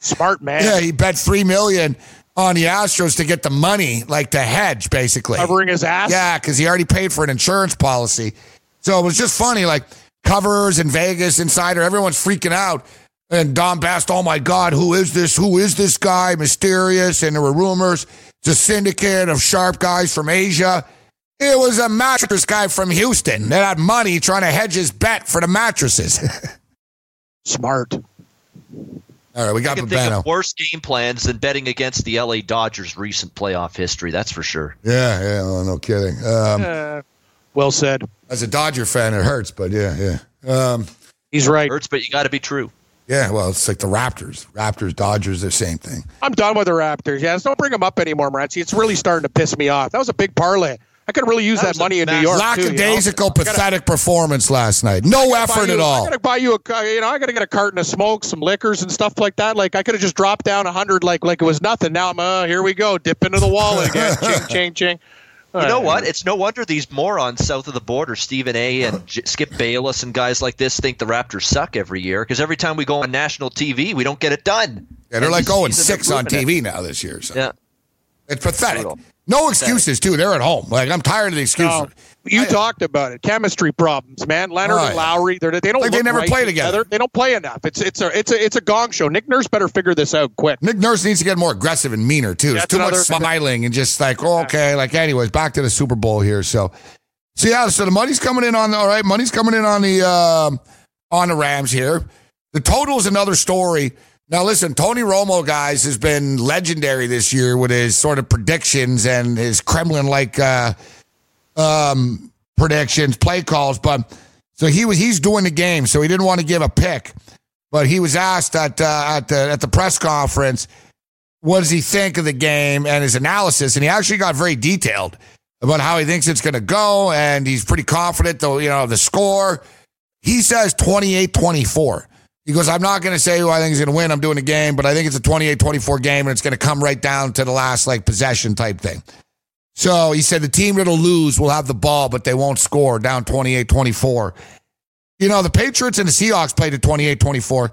Smart man. Yeah, he bet $3 million on the Astros to get the money, like to hedge, basically. Covering his ass. Yeah, because he already paid for an insurance policy. So it was just funny, like covers in Vegas, insider, everyone's freaking out. And Don Best, oh my God, who is this? Who is this guy? Mysterious. And there were rumors. It's a syndicate of sharp guys from Asia. It was a mattress guy from Houston that had money trying to hedge his bet for the mattresses. [LAUGHS] Smart. All right, we got I can think of worse game plans than betting against the LA Dodgers' recent playoff history. That's for sure. Yeah, yeah, oh, no kidding. Um, Uh, well said. as a Dodger fan, it hurts, but yeah, yeah. Um, He's right. It Hurts, but you got to be true. yeah, well, it's like the Raptors. Raptors, Dodgers, the same thing. I'm done with the Raptors. Yes, don't bring them up anymore, Morency. It's really starting to piss me off. That was a big parlay. I could really use That that, was a money in New massive- York. too, you know? Lackadaisical, I gotta- pathetic performance last night. No effort you- at I all. gotta buy you a, ca- you know, I gotta get a carton of smoke, some liquors and stuff like that. Like I could have just dropped down a hundred, like like it was nothing. Now I'm, uh, here we go, dip into the wallet again, [LAUGHS] ching, ching, ching. You know what? It's no wonder these morons south of the border, Stephen A. and J- Skip Bayless and guys like this, think the Raptors suck every year because every time we go on national TV, we don't get it done. Yeah, they're And like this 0 6 on TV it. now this year. So. Yeah. It's pathetic. Brutal. No excuses, too. They're at home. Like, I'm tired of the excuses. No, you I- talked about it. Chemistry problems, man. Leonard Right. and Lowry, they're, they don't Like they never right play together. They don't play enough. It's it's a it's a it's a gong show. Nick Nurse better figure this out quick. Nick Nurse needs to get more aggressive and meaner, too. There's That's too much smiling and just like, oh, okay. Like, anyways, back to the Super Bowl here. So, so yeah, so the money's coming in on the, all right, money's coming in on the, um, on the Rams here. The total is another story. Now, listen, Tony Romo, guys, has been legendary this year with his sort of predictions and his Kreskin like uh, um, predictions, play calls. But so he was he's doing the game, so he didn't want to give a pick. But he was asked at uh, at the at the press conference, what does he think of the game and his analysis, and he actually got very detailed about how he thinks it's going to go, and he's pretty confident, though you know the score. He says 28-24. He goes, I'm not going to say who I think is going to win. I'm doing a game, but I think it's a 28-24 game, and it's going to come right down to the last like possession type thing. So he said the team that'll lose will have the ball, but they won't score down 28 24. You know, the Patriots and the Seahawks played at 28 24.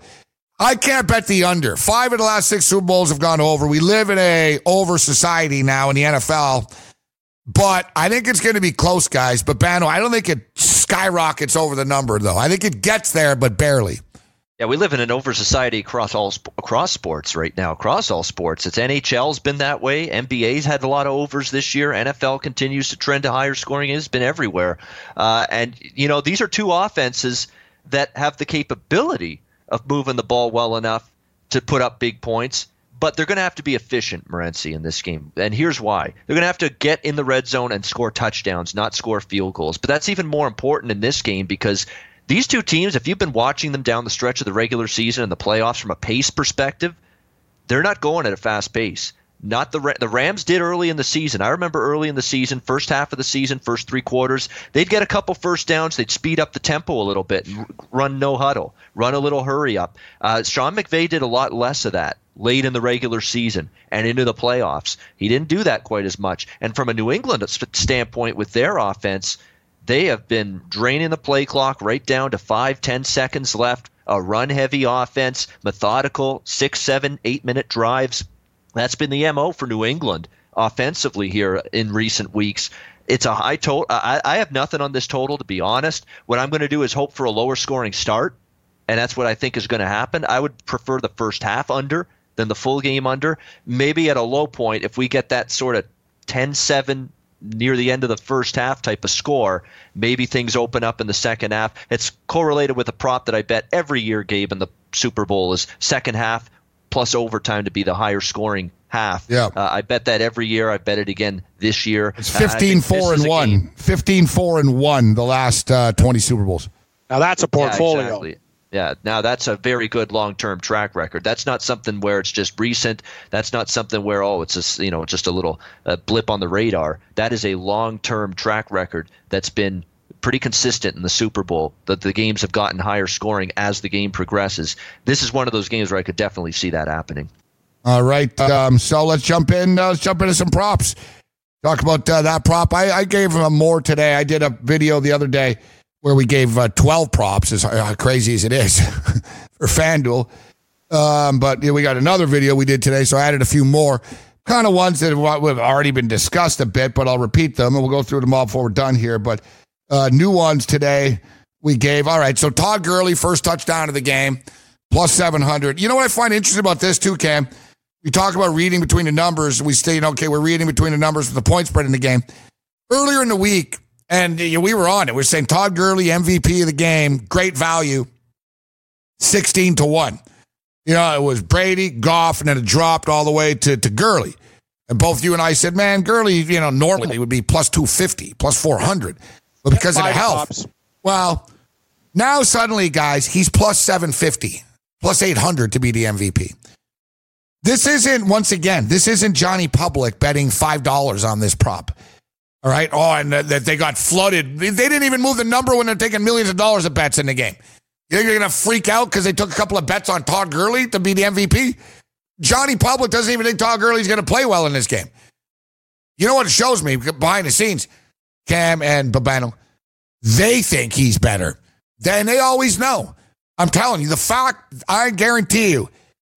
I can't bet the under. Five of the last six Super Bowls have gone over. We live in a over society now in the NFL. But I think it's going to be close, guys. Bobano, I don't think it skyrockets over the number, though. I think it gets there, but barely. Yeah, we live in an over society across all across sports right now. Across all sports, it's NHL's been that way. NBA's had a lot of overs this year. NFL continues to trend to higher scoring. It's been everywhere, uh, and you know these are two offenses that have the capability of moving the ball well enough to put up big points. But they're going to have to be efficient, Morency, in this game. And here's why. They're going to have to get in the red zone and score touchdowns, not score field goals. But that's even more important in this game because these two teams, if you've been watching them down the stretch of the regular season and the playoffs from a pace perspective, they're not going at a fast pace. Not the the Rams did early in the season. I remember early in the season, first half of the season, first three quarters, they'd get a couple first downs. They'd speed up the tempo a little bit and run no huddle, run a little hurry up. Uh, Sean McVay did a lot less of that late in the regular season and into the playoffs. He didn't do that quite as much. And from a New England standpoint, with their offense, they have been draining the play clock right down to five, ten seconds left. A run heavy offense, methodical, six, seven, eight minute drives. That's been the MO for New England offensively here in recent weeks. It's a high total. I, I have nothing on this total, to be honest. What I'm going to do is hope for a lower scoring start, and that's what I think is going to happen. I would prefer the first half under than the full game under. Maybe at a low point, if we get that sort of 10 7 near the end of the first half type of score, maybe things open up in the second half. It's correlated with a prop that I bet every year, Gabe, in the Super Bowl is second half plus overtime to be the higher scoring half. Yeah. Uh, I bet that every year. I bet it again this year. It's Uh, 15 think 4 and 1. game- 15 4 and 1 the last uh, 20 Super Bowls. Now that's a portfolio. Yeah, exactly. Yeah, now that's a very good long-term track record. That's not something where it's just recent. That's not something where oh, it's just you know just a little uh, blip on the radar. That is a long-term track record that's been pretty consistent in the Super Bowl. That the games have gotten higher scoring as the game progresses. This is one of those games where I could definitely see that happening. All right. Um, so let's jump in. Uh, let's jump into some props. Talk about uh, that prop. I, I gave him more today. I did a video the other day where we gave uh, 12 props, as how crazy as it is [LAUGHS] for FanDuel. Um, but yeah, we got another video we did today, so I added a few more kind of ones that have already been discussed a bit, but I'll repeat them and we'll go through them all before we're done here. But uh, new ones today we gave. All right. So Todd Gurley, first touchdown of the game, plus 700. You know what I find interesting about this too, Cam? We talk about reading between the numbers. We state, okay, we're reading between the numbers with the point spread in the game. Earlier in the week, and we were on it. We are saying Todd Gurley, MVP of the game, great value, 16 to 1. You know, it was Brady, Goff, and then it dropped all the way to, to Gurley. And both you and I said, man, Gurley, you know, normally would be plus 250, plus 400. But because of the health, tops. well, now suddenly, guys, he's plus 750, plus 800 to be the MVP. This isn't, once again, this isn't Johnny Public betting $5 on this prop. All right. Oh, and that they got flooded. They didn't even move the number when they're taking millions of dollars of bets in the game. You think they're going to freak out because they took a couple of bets on Todd Gurley to be the MVP? Johnny Public doesn't even think Todd Gurley's going to play well in this game. You know what it shows me behind the scenes? Cam and Bobano, they think he's better. Then they always know. I'm telling you, the fact, I guarantee you,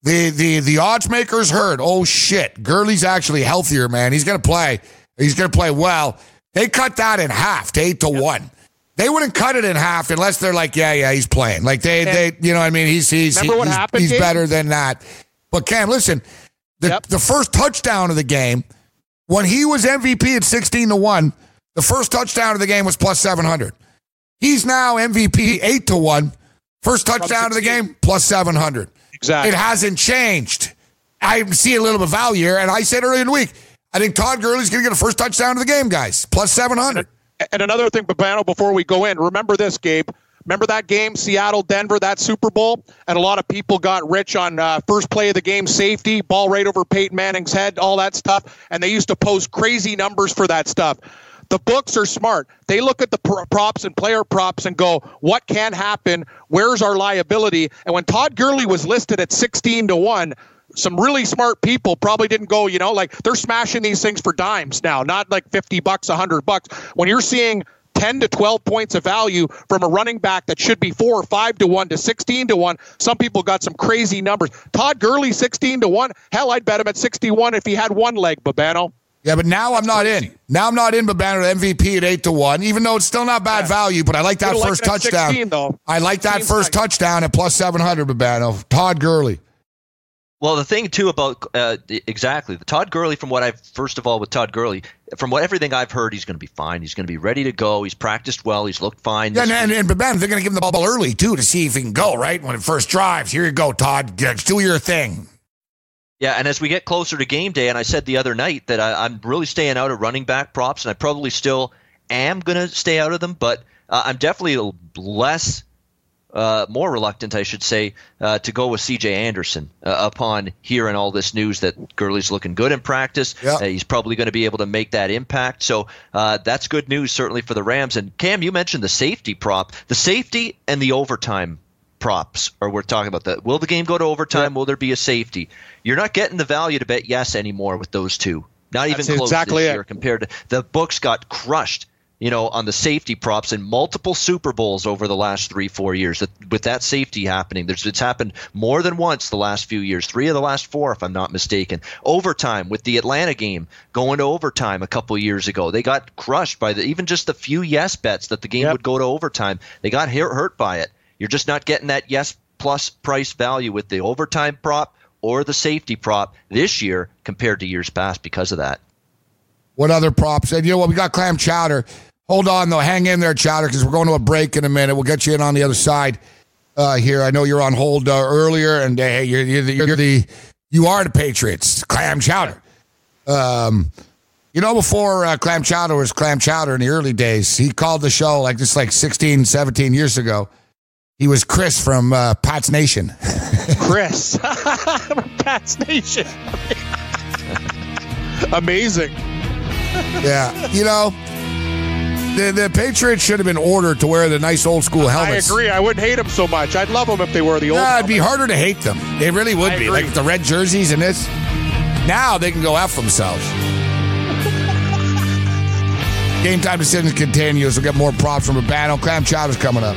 the the the odds makers heard, oh shit, Gurley's actually healthier, man. He's gonna play. He's gonna play well. They cut that in half to eight to one. They wouldn't cut it in half unless they're like, yeah, yeah, he's playing. Like they, they, you know, what I mean, he's he's he's, happened, he's better than that. But Cam, listen, the Yep. the first touchdown of the game when he was MVP at sixteen to one, the first touchdown of the game was plus seven hundred. He's now MVP eight to one. First touchdown of the game plus seven hundred. Exactly. It hasn't changed. I see a little bit of value here, and I said earlier in the week, I think Todd Gurley's going to get a first touchdown of the game, guys. Plus 700. And another thing, Bobano, before we go in, remember this, Gabe. Remember that game, Seattle, Denver, that Super Bowl? And a lot of people got rich on uh, first play of the game, safety, ball right over Peyton Manning's head, all that stuff. And they used to post crazy numbers for that stuff. The books are smart. They look at the pr- props and player props and go, what can happen? Where's our liability? And when Todd Gurley was listed at 16 to 1, some really smart people probably didn't go, you know, like they're smashing these things for dimes now, not like 50 bucks, 100 bucks. When you're seeing 10 to 12 points of value from a running back that should be 4 or 5 to 1 to 16 to 1, some people got some crazy numbers. Todd Gurley 16 to 1, hell, I'd bet him at 61 if he had one leg, Bobano. Yeah, but now I'm not in. Now I'm not in Bobano MVP at 8 to 1, even though it's still not bad value, but I like that first touchdown. 16, though. I like that first touchdown at plus 700, Bobano. Todd Gurley. Well, the thing too about uh, exactly the Todd Gurley, from what I've first of all with Todd Gurley, from what everything I've heard, he's going to be fine. He's going to be ready to go. He's practiced well. He's looked fine. Yeah, and, and, and Bobano, they're going to give him the ball early, too, to see if he can go, right? When it first drives. Here you go, Todd. Do your thing. Yeah, and as we get closer to game day, and I said the other night that I, I'm really staying out of running back props, and I probably still am going to stay out of them, but uh, I'm definitely less, uh, more reluctant, I should say, uh, to go with C.J. Anderson uh, upon hearing all this news that Gurley's looking good in practice. Yeah. Uh, he's probably going to be able to make that impact. So uh, that's good news, certainly for the Rams. And Cam, you mentioned the safety prop, the safety and the overtime props or we're talking about that will the game go to overtime will there be a safety you're not getting the value to bet yes anymore with those two not even That's close exactly this it. year compared to the books got crushed you know on the safety props in multiple super bowls over the last three four years that, with that safety happening there's it's happened more than once the last few years three of the last four if i'm not mistaken overtime with the atlanta game going to overtime a couple years ago they got crushed by the even just the few yes bets that the game Yep. would go to overtime they got hurt, hurt by it you're just not getting that yes plus price value with the overtime prop or the safety prop this year compared to years past because of that. What other props? And you know what? We got clam chowder. Hold on, though. Hang in there, chowder, because we're going to a break in a minute. We'll get you in on the other side uh, here. I know you're on hold uh, earlier, and uh, hey, you're, you're, the, you're the you are the Patriots. Clam chowder. Um, you know, before uh, clam chowder was clam chowder in the early days, he called the show like just like 16, 17 years ago. He was Chris from uh, Pat's Nation. [LAUGHS] Chris. [LAUGHS] Pats Nation. [LAUGHS] Amazing. yeah, you know, the the Patriots should have been ordered to wear the nice old school helmets. I agree. I wouldn't hate them so much. I'd love them if they were the old. Yeah, it'd be harder to hate them. They really would I be. agree. Like the red jerseys and this. Now they can go F themselves. [LAUGHS] Game time decisions continues. We'll get more props from a battle. Clam Chowder's coming up.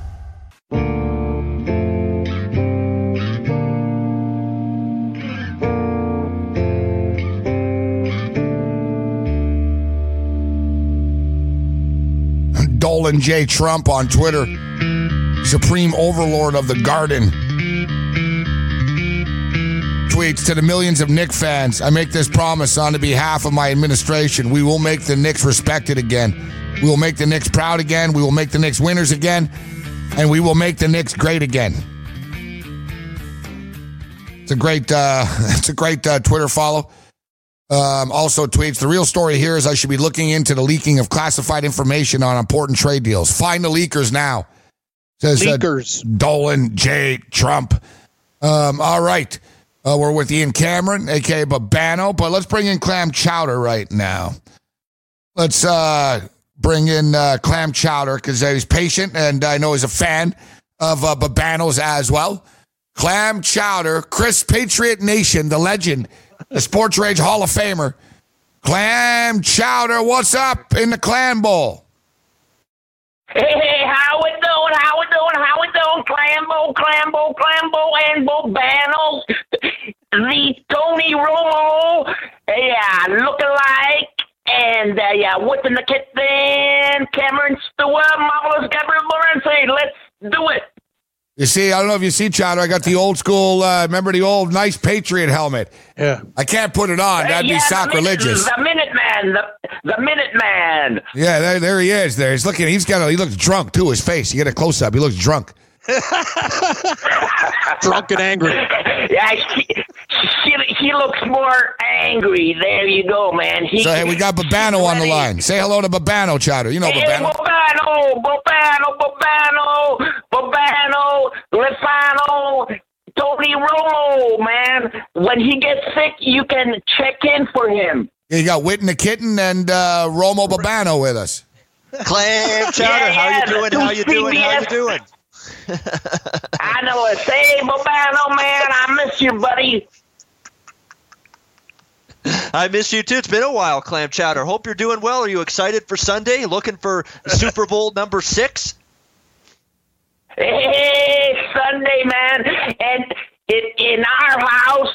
Dolan J. Trump on Twitter, supreme overlord of the garden. Tweets to the millions of Knick fans. I make this promise on the behalf of my administration. We will make the Knicks respected again. We will make the Knicks proud again. We will make the Knicks winners again. And we will make the Knicks great again. It's a great, uh, [LAUGHS] it's a great uh, Twitter follow. Um, also tweets the real story here is I should be looking into the leaking of classified information on important trade deals. Find the leakers now. Says uh, Leakers. Dolan J. Trump. Um, all right. Uh, we're with Ian Cameron, aka Bobano, but let's bring in Clam Chowder right now. Let's uh, bring in uh, Clam Chowder because he's patient and I know he's a fan of uh, Babano's as well. Clam Chowder, Chris Patriot Nation, the legend, the Sports Rage Hall of Famer. Clam Chowder, what's up in the Clam Bowl? Hey, hey, how we doing? How we doing? How we doing? Clambo, Clambo, Clambo, and Bobano. The Tony Romo, yeah, lookalike. And, uh, yeah, Witten the kitten. Cameron Stewart, Marvelous Gabriel Morency, let's do it. You see, I don't know if you see Chowder. I got the old school. Uh, remember the old nice Patriot helmet? Yeah. I can't put it on. That'd yeah, be sacrilegious. The Minute, the Minuteman, the, the Minuteman. Yeah, there, there he is. There he's looking. He's got. A, he looks drunk too. His face. You get a close up. He looks drunk. [LAUGHS] Drunk and angry. [LAUGHS] Yeah, he, he, he looks more angry. There you go, man. He, So hey, we got Bobano on the line. Say hello to Bobano, Chowder. You know Hey, Bobano. Babano, Bobano, Bobano, Bobano, Lefano, Tony Romo, man. When he gets sick, you can check in for him. You got Witten the kitten and uh, Romo Bobano with us. Clam chowder, Yeah, how yeah, you doing? the How you doing? How you doing? I know it. Say, Bobano, man, I miss you, buddy. I miss you too. It's been a while, Clam Chowder. Hope you're doing well. Are you excited for Sunday? Looking for Super Bowl number six? Hey, Sunday, man. And in, in our house,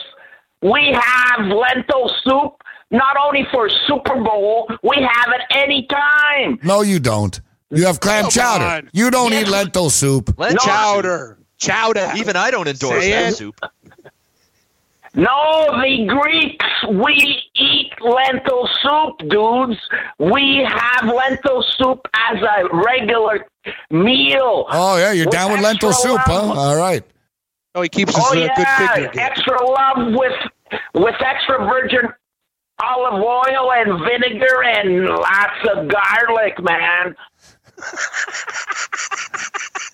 we have lentil soup, not only for Super Bowl, we have it any time. No, you don't. You have clam Come chowder. on. You don't eat lentil soup. Lentil Chowder. Chowder. Even I don't endorse Say that it. soup. No, the Greeks, we eat lentil soup, dudes. We have lentil soup as a regular meal. Oh yeah, you're down with lentil extra soup, huh? All right. Oh, he keeps his Oh uh, yeah, good figure. again. extra love with with extra virgin olive oil and vinegar and lots of garlic, man. [LAUGHS]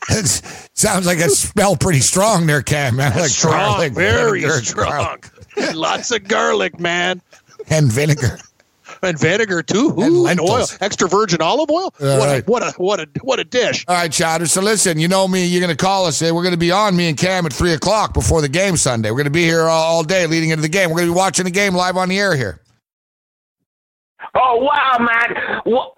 It sounds like it smell pretty strong there, Cam. Man. Like strong, garlic, very vinegar, strong. [LAUGHS] Lots of garlic, man. and vinegar. And vinegar too. And Ooh, and, lentils. oil. Extra virgin olive oil. All what, right. a, what a what a what a dish. All right, Chowder. So listen, you know me. You're going to call us. eh? We're going to be on me and Cam at three o'clock before the game Sunday. We're going to be here all, all day leading into the game. We're going to be watching the game live on the air here. Oh wow, man. Wha-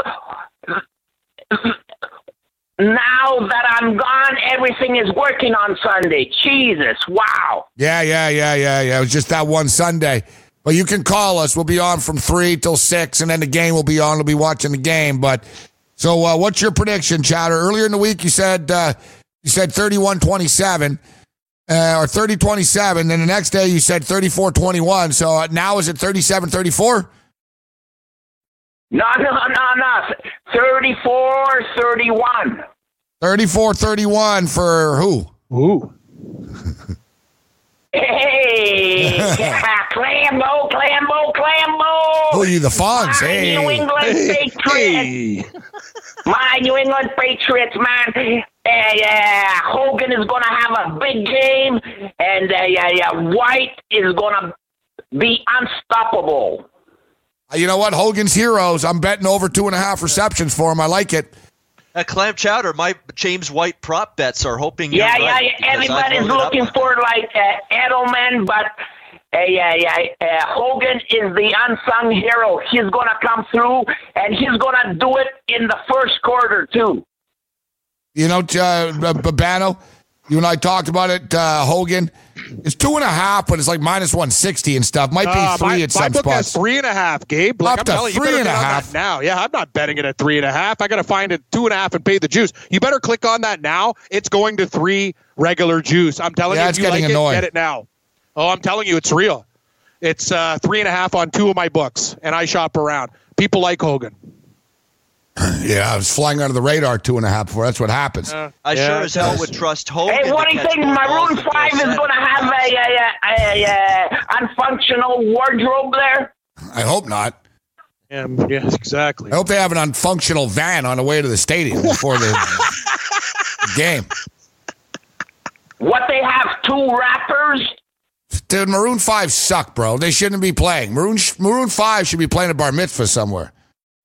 Now that I'm gone, everything is working on Sunday. Jesus, wow. Yeah, yeah, yeah, yeah, yeah. It was just that one Sunday. But you can call us. We'll be on from three till six, and then the game will be on. We'll be watching the game. But so, uh, what's your prediction, Chowder? Earlier in the week, you said uh, you said 31-27 uh, or 30-27. Then the next day, you said 34-21. So uh, now is it 37-34? No, no, no, no. 34, 31. 34-31 for who? Ooh. [LAUGHS] Hey, [LAUGHS] Clambo, Clambo, Clambo. Who are you, the Fonz? My Hey. New England Patriots. Hey. My New England Patriots, man. Uh, yeah, Hogan is going to have a big game, and uh, yeah, yeah, White is going to be unstoppable. You know what? Hogan's heroes. I'm betting over two and a half receptions for him. I like it. Uh, Clam Chowder, my James White prop bets are hoping you're Yeah, yeah, right, yeah. Everybody's looking for like uh, Edelman, but uh, yeah, yeah. Uh, Hogan is the unsung hero. He's gonna come through, and he's gonna do it in the first quarter too. You know, uh, Babano, You and I talked about it, uh, Hogan. It's two and a half, but it's like minus one sixty and stuff. Might be Uh, three my, at some spots. three and a half, Gabe. Like Up I'm to telling you, you and a half. now. Yeah, I'm not betting it at three and a half. I got to find it two and a half and pay the juice. You better click on that now. It's going to three regular juice. I'm telling Yeah, you, it's if you like getting it, annoying. get it now. Oh, I'm telling you, it's real. It's uh, three and a half on two of my books, and I shop around. People like Hogan. [CLEARS THROAT] Yeah, I was flying under the radar two and a half before. That's what happens. Uh, I Yeah, sure as hell would trust Hogan. Hey, what do you think? more Maroon 5 is going to have a, a, a, a, a unfunctional wardrobe there? I hope not. Yeah, yes, exactly. I hope they have an unfunctional van on the way to the stadium before the [LAUGHS] game. What they have, two rappers? Dude, Maroon Five suck, bro. They shouldn't be playing. Maroon Maroon Five should be playing a bar mitzvah somewhere.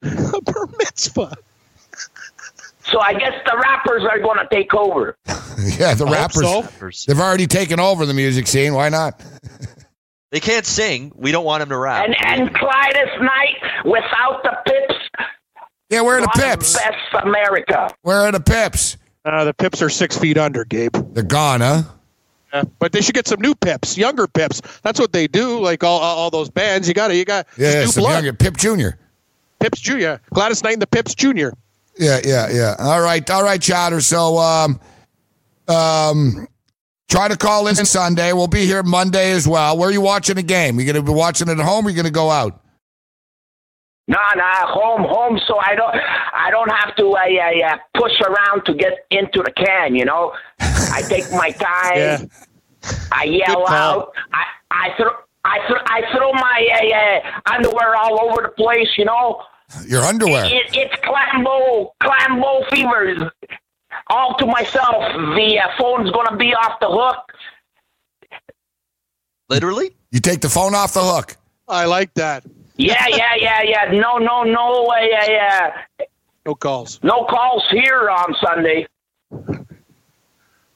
[LAUGHS] Bar mitzvah. So I guess the rappers are going to take over. [LAUGHS] yeah, the rappers. so. They've already taken over the music scene. Why not? [LAUGHS] They can't sing. We don't want them to rap. And and Gladys Knight without the pips. Yeah, where are the pips? Bless America. Where are the pips? Uh, the pips are six feet under, Gabe. They're gone, huh? Yeah, but they should get some new pips, younger pips. That's what they do. Like all, all, all those bands, you got to you got Yeah, new some blood. younger Pip Junior. Pips Junior, Gladys Knight and the Pips Junior. Yeah, yeah, yeah. All right, all right, Chowder. So, um, um, try to call in Sunday. We'll be here Monday as well. Where are you watching the game? You gonna be watching it at home? or you gonna go out? Nah, nah, home, home. So I don't, I don't have to uh, uh, uh, push around to get into the can. You know, I take my [LAUGHS] time. Yeah. I yell out. I, I throw, I throw, I throw my uh, uh, underwear all over the place. You know, Your underwear. it, it's clambo, clambo fever. All to myself. The uh, phone's gonna be off the hook. Literally? You take the phone off the hook. I like that. Yeah, [LAUGHS] yeah, yeah, yeah. No, no, no, uh, yeah, yeah. No calls. No calls here on Sunday.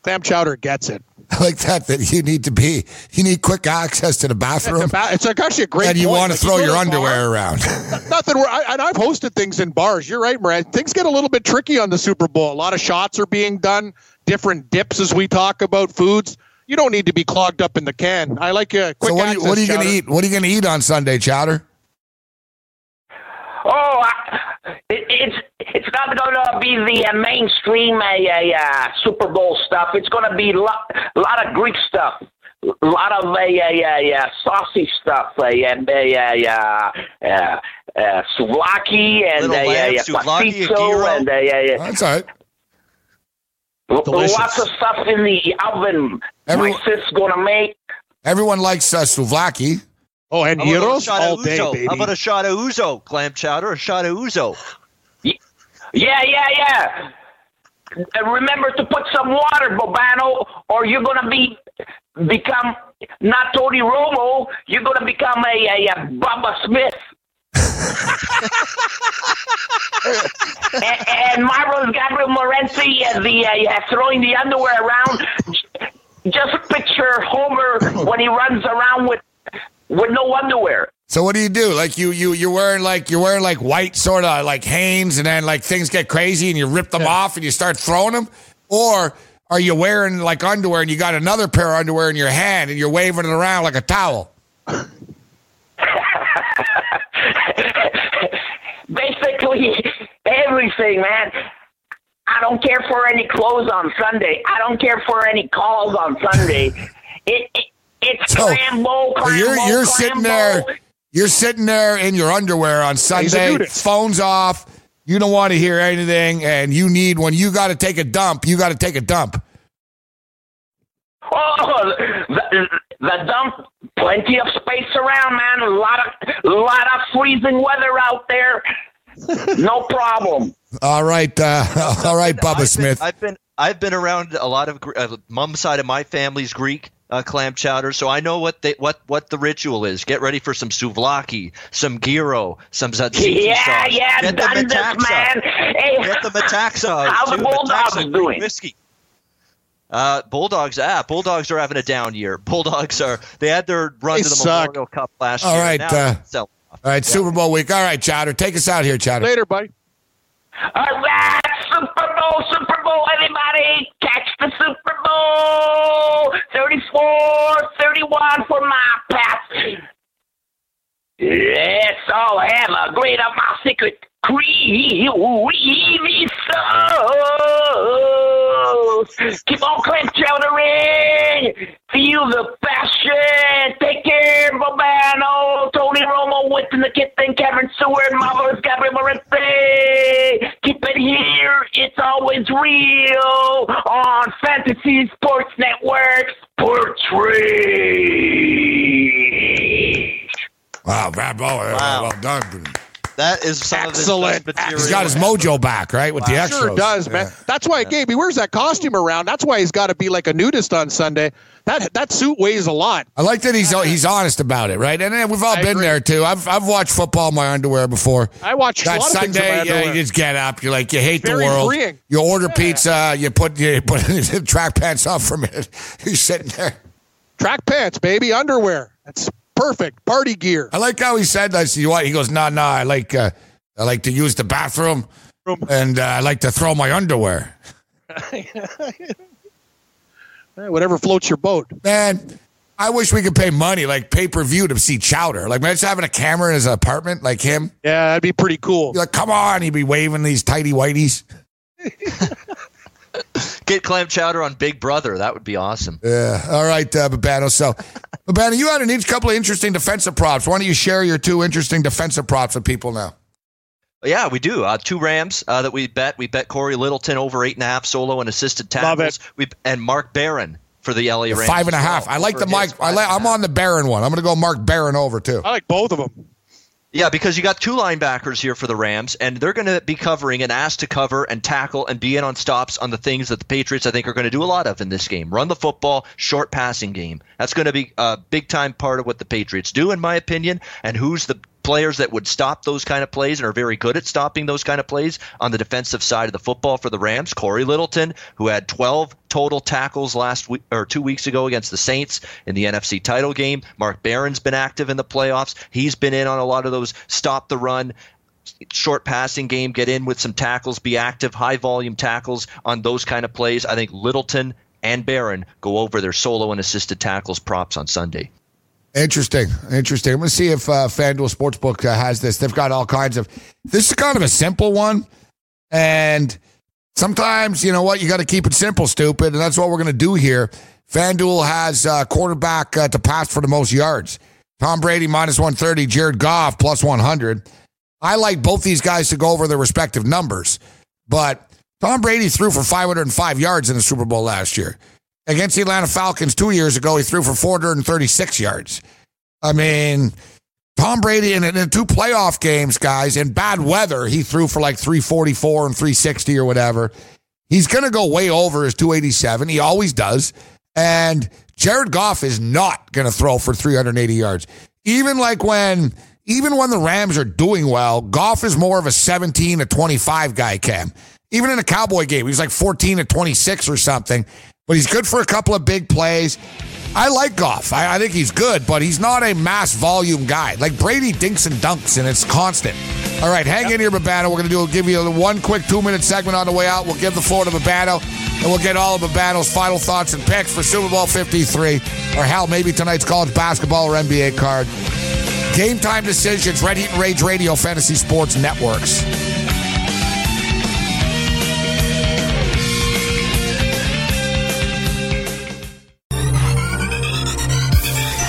Clam Chowder gets it. [LAUGHS] I like that. That you need to be. You need quick access to the bathroom, about, it's actually a great. and you point. want to Like, throw go your to a bar, underwear around. [LAUGHS] Nothing. Where I, and I've hosted things in bars. You're right, Moran. Things get a little bit tricky on the Super Bowl. A lot of shots are being done. Different dips as we talk about foods. You don't need to be clogged up in the can. I like a quick so what are you, what are you gonna eat? What are you gonna eat on Sunday, Chowder? Oh, I, it, it's it's not going to be the uh, mainstream uh, uh, uh, Super Bowl stuff. It's going to be a lot, lot of Greek stuff, a lot of uh, uh, uh, uh, saucy stuff, uh, and uh, uh, uh, uh, uh, souvlaki and Little uh, lamb, uh, souvlaki, pasito gyro. and uh, uh, That's all right. uh, Delicious. lots of stuff in the oven. Everyone- My sis going to make. Everyone likes uh, souvlaki. Oh, and How about a shot of all day, baby. How about a shot of ouzo? Clam chowder, a shot of ouzo. Yeah, yeah, yeah. And remember to put some water, Bobano, or you're gonna be become not Tony Romo. You're gonna become a, a, a Bubba Smith. [LAUGHS] and, and Marvel's Gabriel Morency, uh, the uh, throwing the underwear around. Just picture Homer when he runs around with with no underwear. So what do you do? Like you you you're wearing like you're wearing like white sort of like Hanes, and then like things get crazy, and you rip them off and you start throwing them, or are you wearing like underwear and you got another pair of underwear in your hand and you're waving it around like a towel? [LAUGHS] basically everything, man. I don't care for any clothes on Sunday. I don't care for any calls on Sunday. It, it it's So, clambo, So clambo, you're you're clambo. sitting there, you're sitting there in your underwear on Sunday, phones off. You don't want to hear anything, and you need when you got to take a dump, you got to take a dump. Oh, the, the dump, plenty of space around, man. A lot of lot of freezing weather out there. No problem. [LAUGHS] All right, uh, [LAUGHS] all right, Bubba I've been- Smith. I've been I've been around a lot of Gr- uh, mom's side of my family's Greek uh, clam chowder, so I know what they what what the ritual is. Get ready for some souvlaki, some gyro, some tzatziki Yeah, sauce. yeah, Get the done this, metaxa. man. Hey, Get the metaxa. [LAUGHS] How the. Bulldogs Metaxa, doing? Whiskey. Uh, Bulldogs, ah, Bulldogs are having a down year. [LAUGHS] Bulldogs are they had their run They to the suck. Memorial Cup last All year. right, now uh, it's sell off. All right, Super Bowl week. All right, Chowder, take us out here, Chowder. Later, buddy. All right, Super Bowl, Super Bowl, everybody, catch the Super Bowl 34 31 for my Pats. Let's all have a great of my secret weavy souls. Keep on clamp chowdering. Feel the passion. Take care, Bobano. Oh, Tony Romo, Witten the Kitten, Kevin Stewart, Marvelous Gabriel Moretti. Keep it here. It's always real on Fantasy Sports Network. Sports Rage. Wow, bad boy. Wow. Well done. That is some Excellent. of the. He's got his mojo back, right? With the extras. Sure does, man. That's why Gabe, he wears that costume around. That's why he's got to be like a nudist on Sunday. That that suit weighs a lot. I like that he's uh, he's honest about it, right? And then we've all I been agree. there too. I've I've watched football in my underwear before. I watch That a lot of in my Sunday, yeah, you just get up. You're like, you hate Very the world. freeing. You order pizza. You put you put [LAUGHS] track pants on for a minute. [LAUGHS] You're sitting there. Track pants, baby, underwear. That's perfect. Party gear. I like how he said that. So you what? He goes, nah, nah. I like uh, I like to use the bathroom, and uh, I like to throw my underwear. [LAUGHS] Whatever floats your boat. Man, I wish we could pay money like pay per view to see Chowder. Like, man, just having a camera in his apartment like him. Yeah, that'd be pretty cool. You're like, come on, he'd be waving these tighty whiteys. Get clam chowder on Big Brother. That would be awesome. Yeah. All right, uh, Bobano. So, Bobano, you had an each couple of interesting defensive props. Why don't you share your two interesting defensive props with people now? Yeah, we do. Uh, two Rams uh, that we bet. We bet Cory Littleton over eight and a half solo and assisted Love tackles. We and Mark Barron for the LA Rams. Five and a as half. well, I like the Mike. I five like, and a I'm on the Barron one. I'm going to go Mark Barron over too. I like both of them. Yeah, because you got two linebackers here for the Rams, and they're going to be covering and asked to cover and tackle and be in on stops on the things that the Patriots, I think, are going to do a lot of in this game. Run the football, short passing game. That's going to be a big time part of what the Patriots do, in my opinion. And who's the players that would stop those kind of plays and are very good at stopping those kind of plays on the defensive side of the football for the Rams. Cory Littleton, who had 12 total tackles last week or two weeks ago against the Saints in the NFC title game. Mark Barron's been active in the playoffs. He's been in on a lot of those stop the run short passing game, get in with some tackles, be active, high volume tackles on those kind of plays. I think Littleton and Barron go over their solo and assisted tackles props on Sunday. Interesting. Interesting. I'm going to see if uh, FanDuel Sportsbook uh, has this. They've got all kinds of. This is kind of a simple one. And sometimes, you know what? You got to keep it simple, stupid. And that's what we're going to do here. FanDuel has uh, quarterback uh, to pass for the most yards. Tom Brady minus 130, Jared Goff plus 100. I like both these guys to go over their respective numbers. But Tom Brady threw for 505 yards in the Super Bowl last year. Against the Atlanta Falcons two years ago, he threw for 436 yards. I mean, Tom Brady in, in two playoff games, guys, in bad weather, he threw for like 344 and 360 or whatever. He's going to go way over his 287. He always does. And Jared Goff is not going to throw for 380 yards. Even like when even when the Rams are doing well, Goff is more of a 17 to 25 guy, Cam. Even in a Cowboy game, he's like 14 to 26 or something, but he's good for a couple of big plays. I like Goff. I, I think he's good, but he's not a mass volume guy. Like Brady dinks and dunks, and it's constant. All right, hang in here, Bobano. We're going to do give you one quick two minute segment on the way out. We'll give the floor to Bobano, and we'll get all of Bobano's final thoughts and picks for Super Bowl 53, or hell, maybe tonight's college basketball or NBA card. Game time decisions, Red Heat and Rage Radio, Fantasy Sports Networks.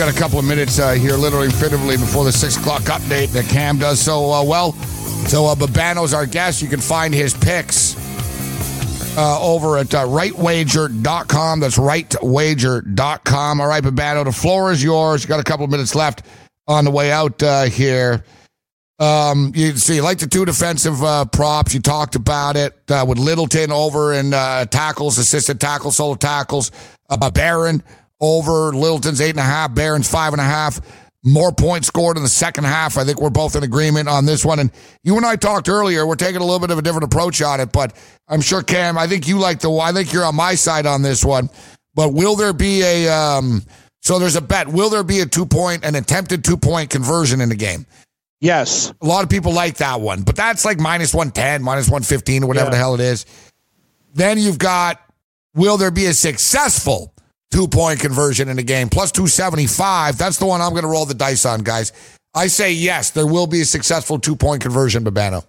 Got a couple of minutes uh, here, literally, fittingly, before the six o'clock update that Cam does so uh, well. So uh, Bobano's our guest. You can find his picks uh, over at uh, rightwager.com. That's rightwager.com. All right, Bobano, the floor is yours. You got a couple of minutes left on the way out uh, here. Um, you see, like the two defensive uh, props. You talked about it uh, with Littleton over in uh, tackles, assisted tackles, solo tackles. Uh, Barron over Littleton's eight and a half. Barron's five and a half. More points scored in the second half. I think we're both in agreement on this one. And you and I talked earlier. We're taking a little bit of a different approach on it, but I'm sure Cam. I think you like the. I think you're on my side on this one. But will there be a? Um, so there's a bet. Will there be a two point, an attempted two point conversion in the game? Yes. A lot of people like that one, but that's like minus 110, minus 115, or whatever Yeah. the hell it is. Then you've got will there be a successful two point conversion in the game? Plus 275. That's the one I'm going to roll the dice on, guys. I say yes, there will be a successful two point conversion, Bobano.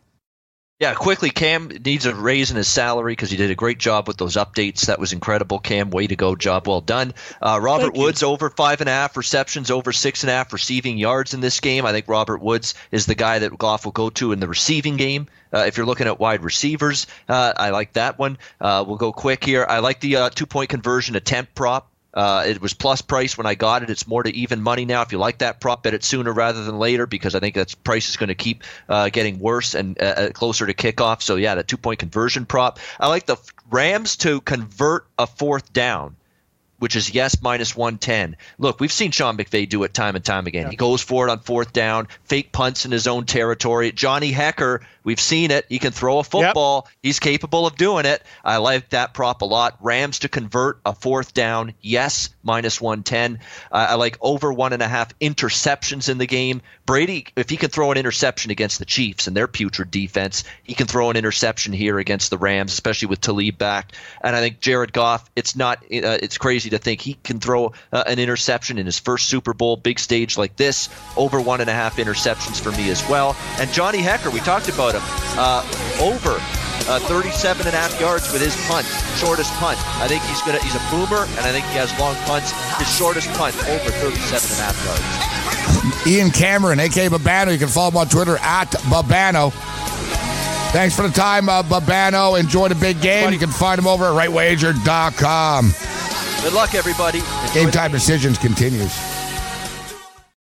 Yeah, quickly, Cam needs a raise in his salary because he did a great job with those updates. That was incredible, Cam. Way to go, job well done. Uh, Robert Thank you. Woods over five and a half receptions, over six and a half receiving yards in this game. I think Robert Woods is the guy that Goff will go to in the receiving game. Uh, if you're looking at wide receivers, uh, I like that one. Uh, we'll go quick here. I like the uh, two point conversion attempt prop. Uh, it was plus price when I got it. It's more to even money now. If you like that prop, bet it sooner rather than later because I think that price is going to keep uh, getting worse and uh, uh, closer to kickoff. So yeah, that two point conversion prop. I like the Rams to convert a fourth down. Which is yes minus one ten. Look, we've seen Sean McVay do it time and time again. He goes for it on fourth down, fake punts in his own territory. Johnny Hekker, we've seen it. He can throw a football. He's capable of doing it. I like that prop a lot. Rams to convert a fourth down, yes, minus 110. Uh, I like over one and a half interceptions in the game. Brady, if he can throw an interception against the Chiefs and their putrid defense, he can throw an interception here against the Rams, especially with Talib back. And I think Jared Goff, it's not, uh, it's crazy to think he can throw uh, an interception in his first Super Bowl, big stage like this. Over one and a half interceptions for me as well. And Johnny Hekker, we talked about uh, over uh, 37 and a half yards with his punt, shortest punt. I think he's gonna he's a boomer, and I think he has long punts. His shortest punt over 37 and a half yards. Ian Cameron, aka Bobano. You can follow him on Twitter at Bobano. Thanks for the time, uh, Bobano. Enjoy the big game. You can find him over at rightwager.com. Good luck, everybody. Enjoy Game time decisions continues.